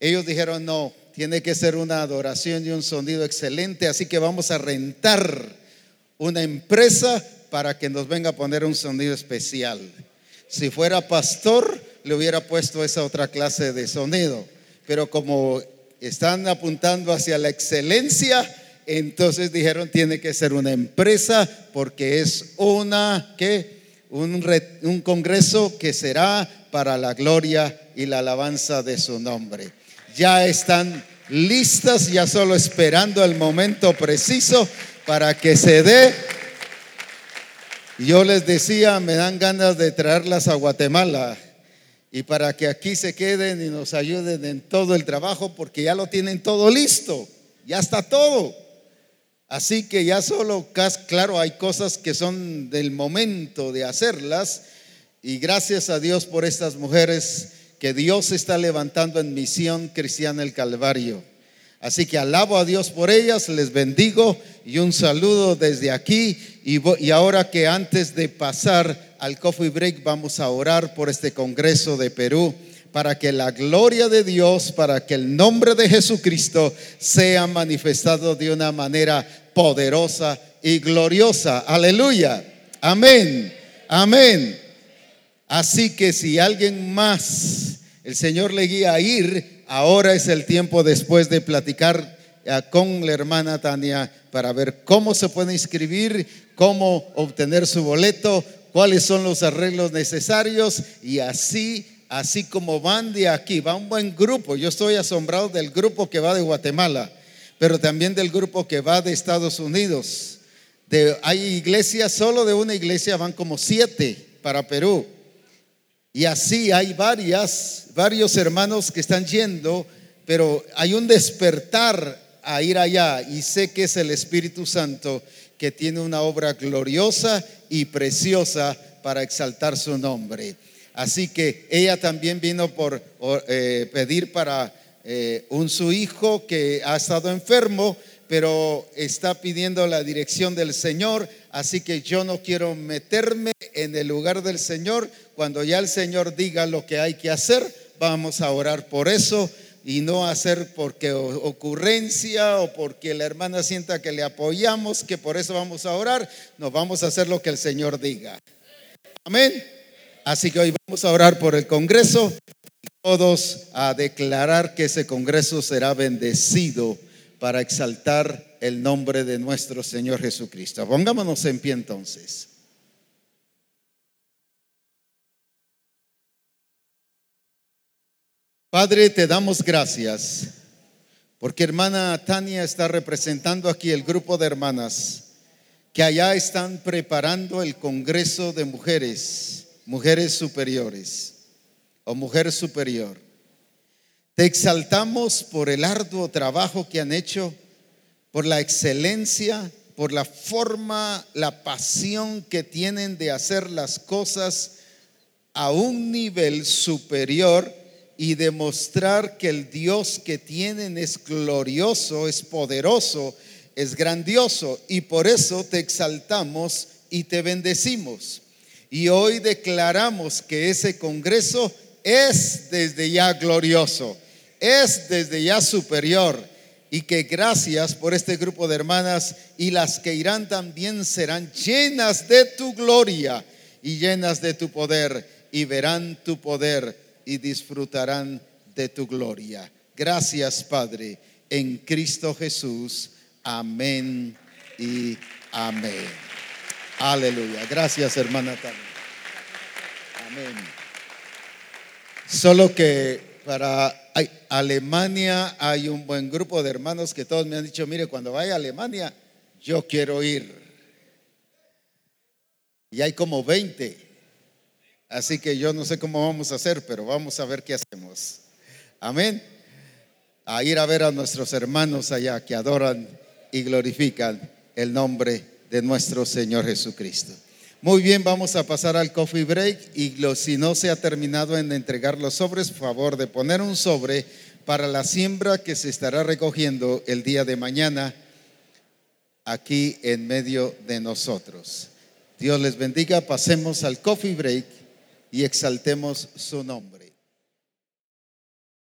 Speaker 2: Ellos dijeron, no, tiene que ser una adoración y un sonido excelente, así que vamos a rentar una empresa para que nos venga a poner un sonido especial. Si fuera pastor, le hubiera puesto esa otra clase de sonido, pero como están apuntando hacia la excelencia, entonces dijeron tiene que ser una empresa porque es una un congreso que será para la gloria y la alabanza de su nombre ya están listas, ya solo esperando el momento preciso para que se dé. Yo les decía, me dan ganas de traerlas a Guatemala y para que aquí se queden y nos ayuden en todo el trabajo porque ya lo tienen todo listo, ya está todo. Así que ya solo, claro, hay cosas que son del momento de hacerlas y gracias a Dios por estas mujeres que Dios está levantando en misión cristiana el Calvario. Así que alabo a Dios por ellas, les bendigo y un saludo desde aquí. Y, ahora que antes de pasar al coffee break vamos a orar por este Congreso de Perú para que la gloria de Dios, para que el nombre de Jesucristo sea manifestado de una manera poderosa y gloriosa. Aleluya. Amén. Amén. Así que si alguien más el Señor le guía a ir, ahora es el tiempo después de platicar eh, con la hermana Tania para ver cómo se puede inscribir, cómo obtener su boleto, cuáles son los arreglos necesarios y así, así como van de aquí, va un buen grupo. Yo estoy asombrado del grupo que va de Guatemala, pero también del grupo que va de Estados Unidos. hay iglesias, solo de una iglesia van como siete para Perú. Y así hay varias, varios hermanos que están yendo, pero hay un despertar a ir allá y sé que es el Espíritu Santo que tiene una obra gloriosa y preciosa para exaltar su nombre. Así que ella también vino por eh, pedir para eh, un su hijo que ha estado enfermo, pero está pidiendo la dirección del Señor, así que yo no quiero meterme en el lugar del Señor. Cuando ya el Señor diga lo que hay que hacer, vamos a orar por eso y no hacer porque ocurrencia o porque la hermana sienta que le apoyamos, que por eso vamos a orar, no vamos a hacer lo que el Señor diga. Amén. Así que hoy vamos a orar por el Congreso y todos a declarar que ese Congreso será bendecido para exaltar el nombre de nuestro Señor Jesucristo. Pongámonos en pie entonces. Padre, te damos gracias porque hermana Tania está representando aquí el grupo de hermanas que allá están preparando el Congreso de Mujeres, Mujeres Superiores o Mujer Superior. Te exaltamos por el arduo trabajo que han hecho, por la excelencia, por la forma, la pasión que tienen de hacer las cosas a un nivel superior y demostrar que el Dios que tienen es glorioso, es poderoso, es grandioso. Y por eso te exaltamos y te bendecimos. Y hoy declaramos que ese Congreso es desde ya glorioso, es desde ya superior y que gracias por este grupo de hermanas y las que irán también serán llenas de tu gloria y llenas de tu poder y verán tu poder y disfrutarán de tu gloria. Gracias Padre, en Cristo Jesús. Amén y amén. Aleluya. Gracias hermana también. Amén. Solo que para Alemania hay un buen grupo de hermanos que todos me han dicho, mire, cuando vaya a Alemania, yo quiero ir. Y hay como 20. Así que yo no sé cómo vamos a hacer, pero vamos a ver qué hacemos. Amén. A ir a ver a nuestros hermanos allá que adoran y glorifican el nombre de nuestro Señor Jesucristo. Muy bien, vamos a pasar al coffee break y si no se ha terminado en entregar los sobres, favor de poner un sobre para la siembra que se estará recogiendo el día de mañana aquí en medio de nosotros. Dios les bendiga, pasemos al coffee break y exaltemos su nombre.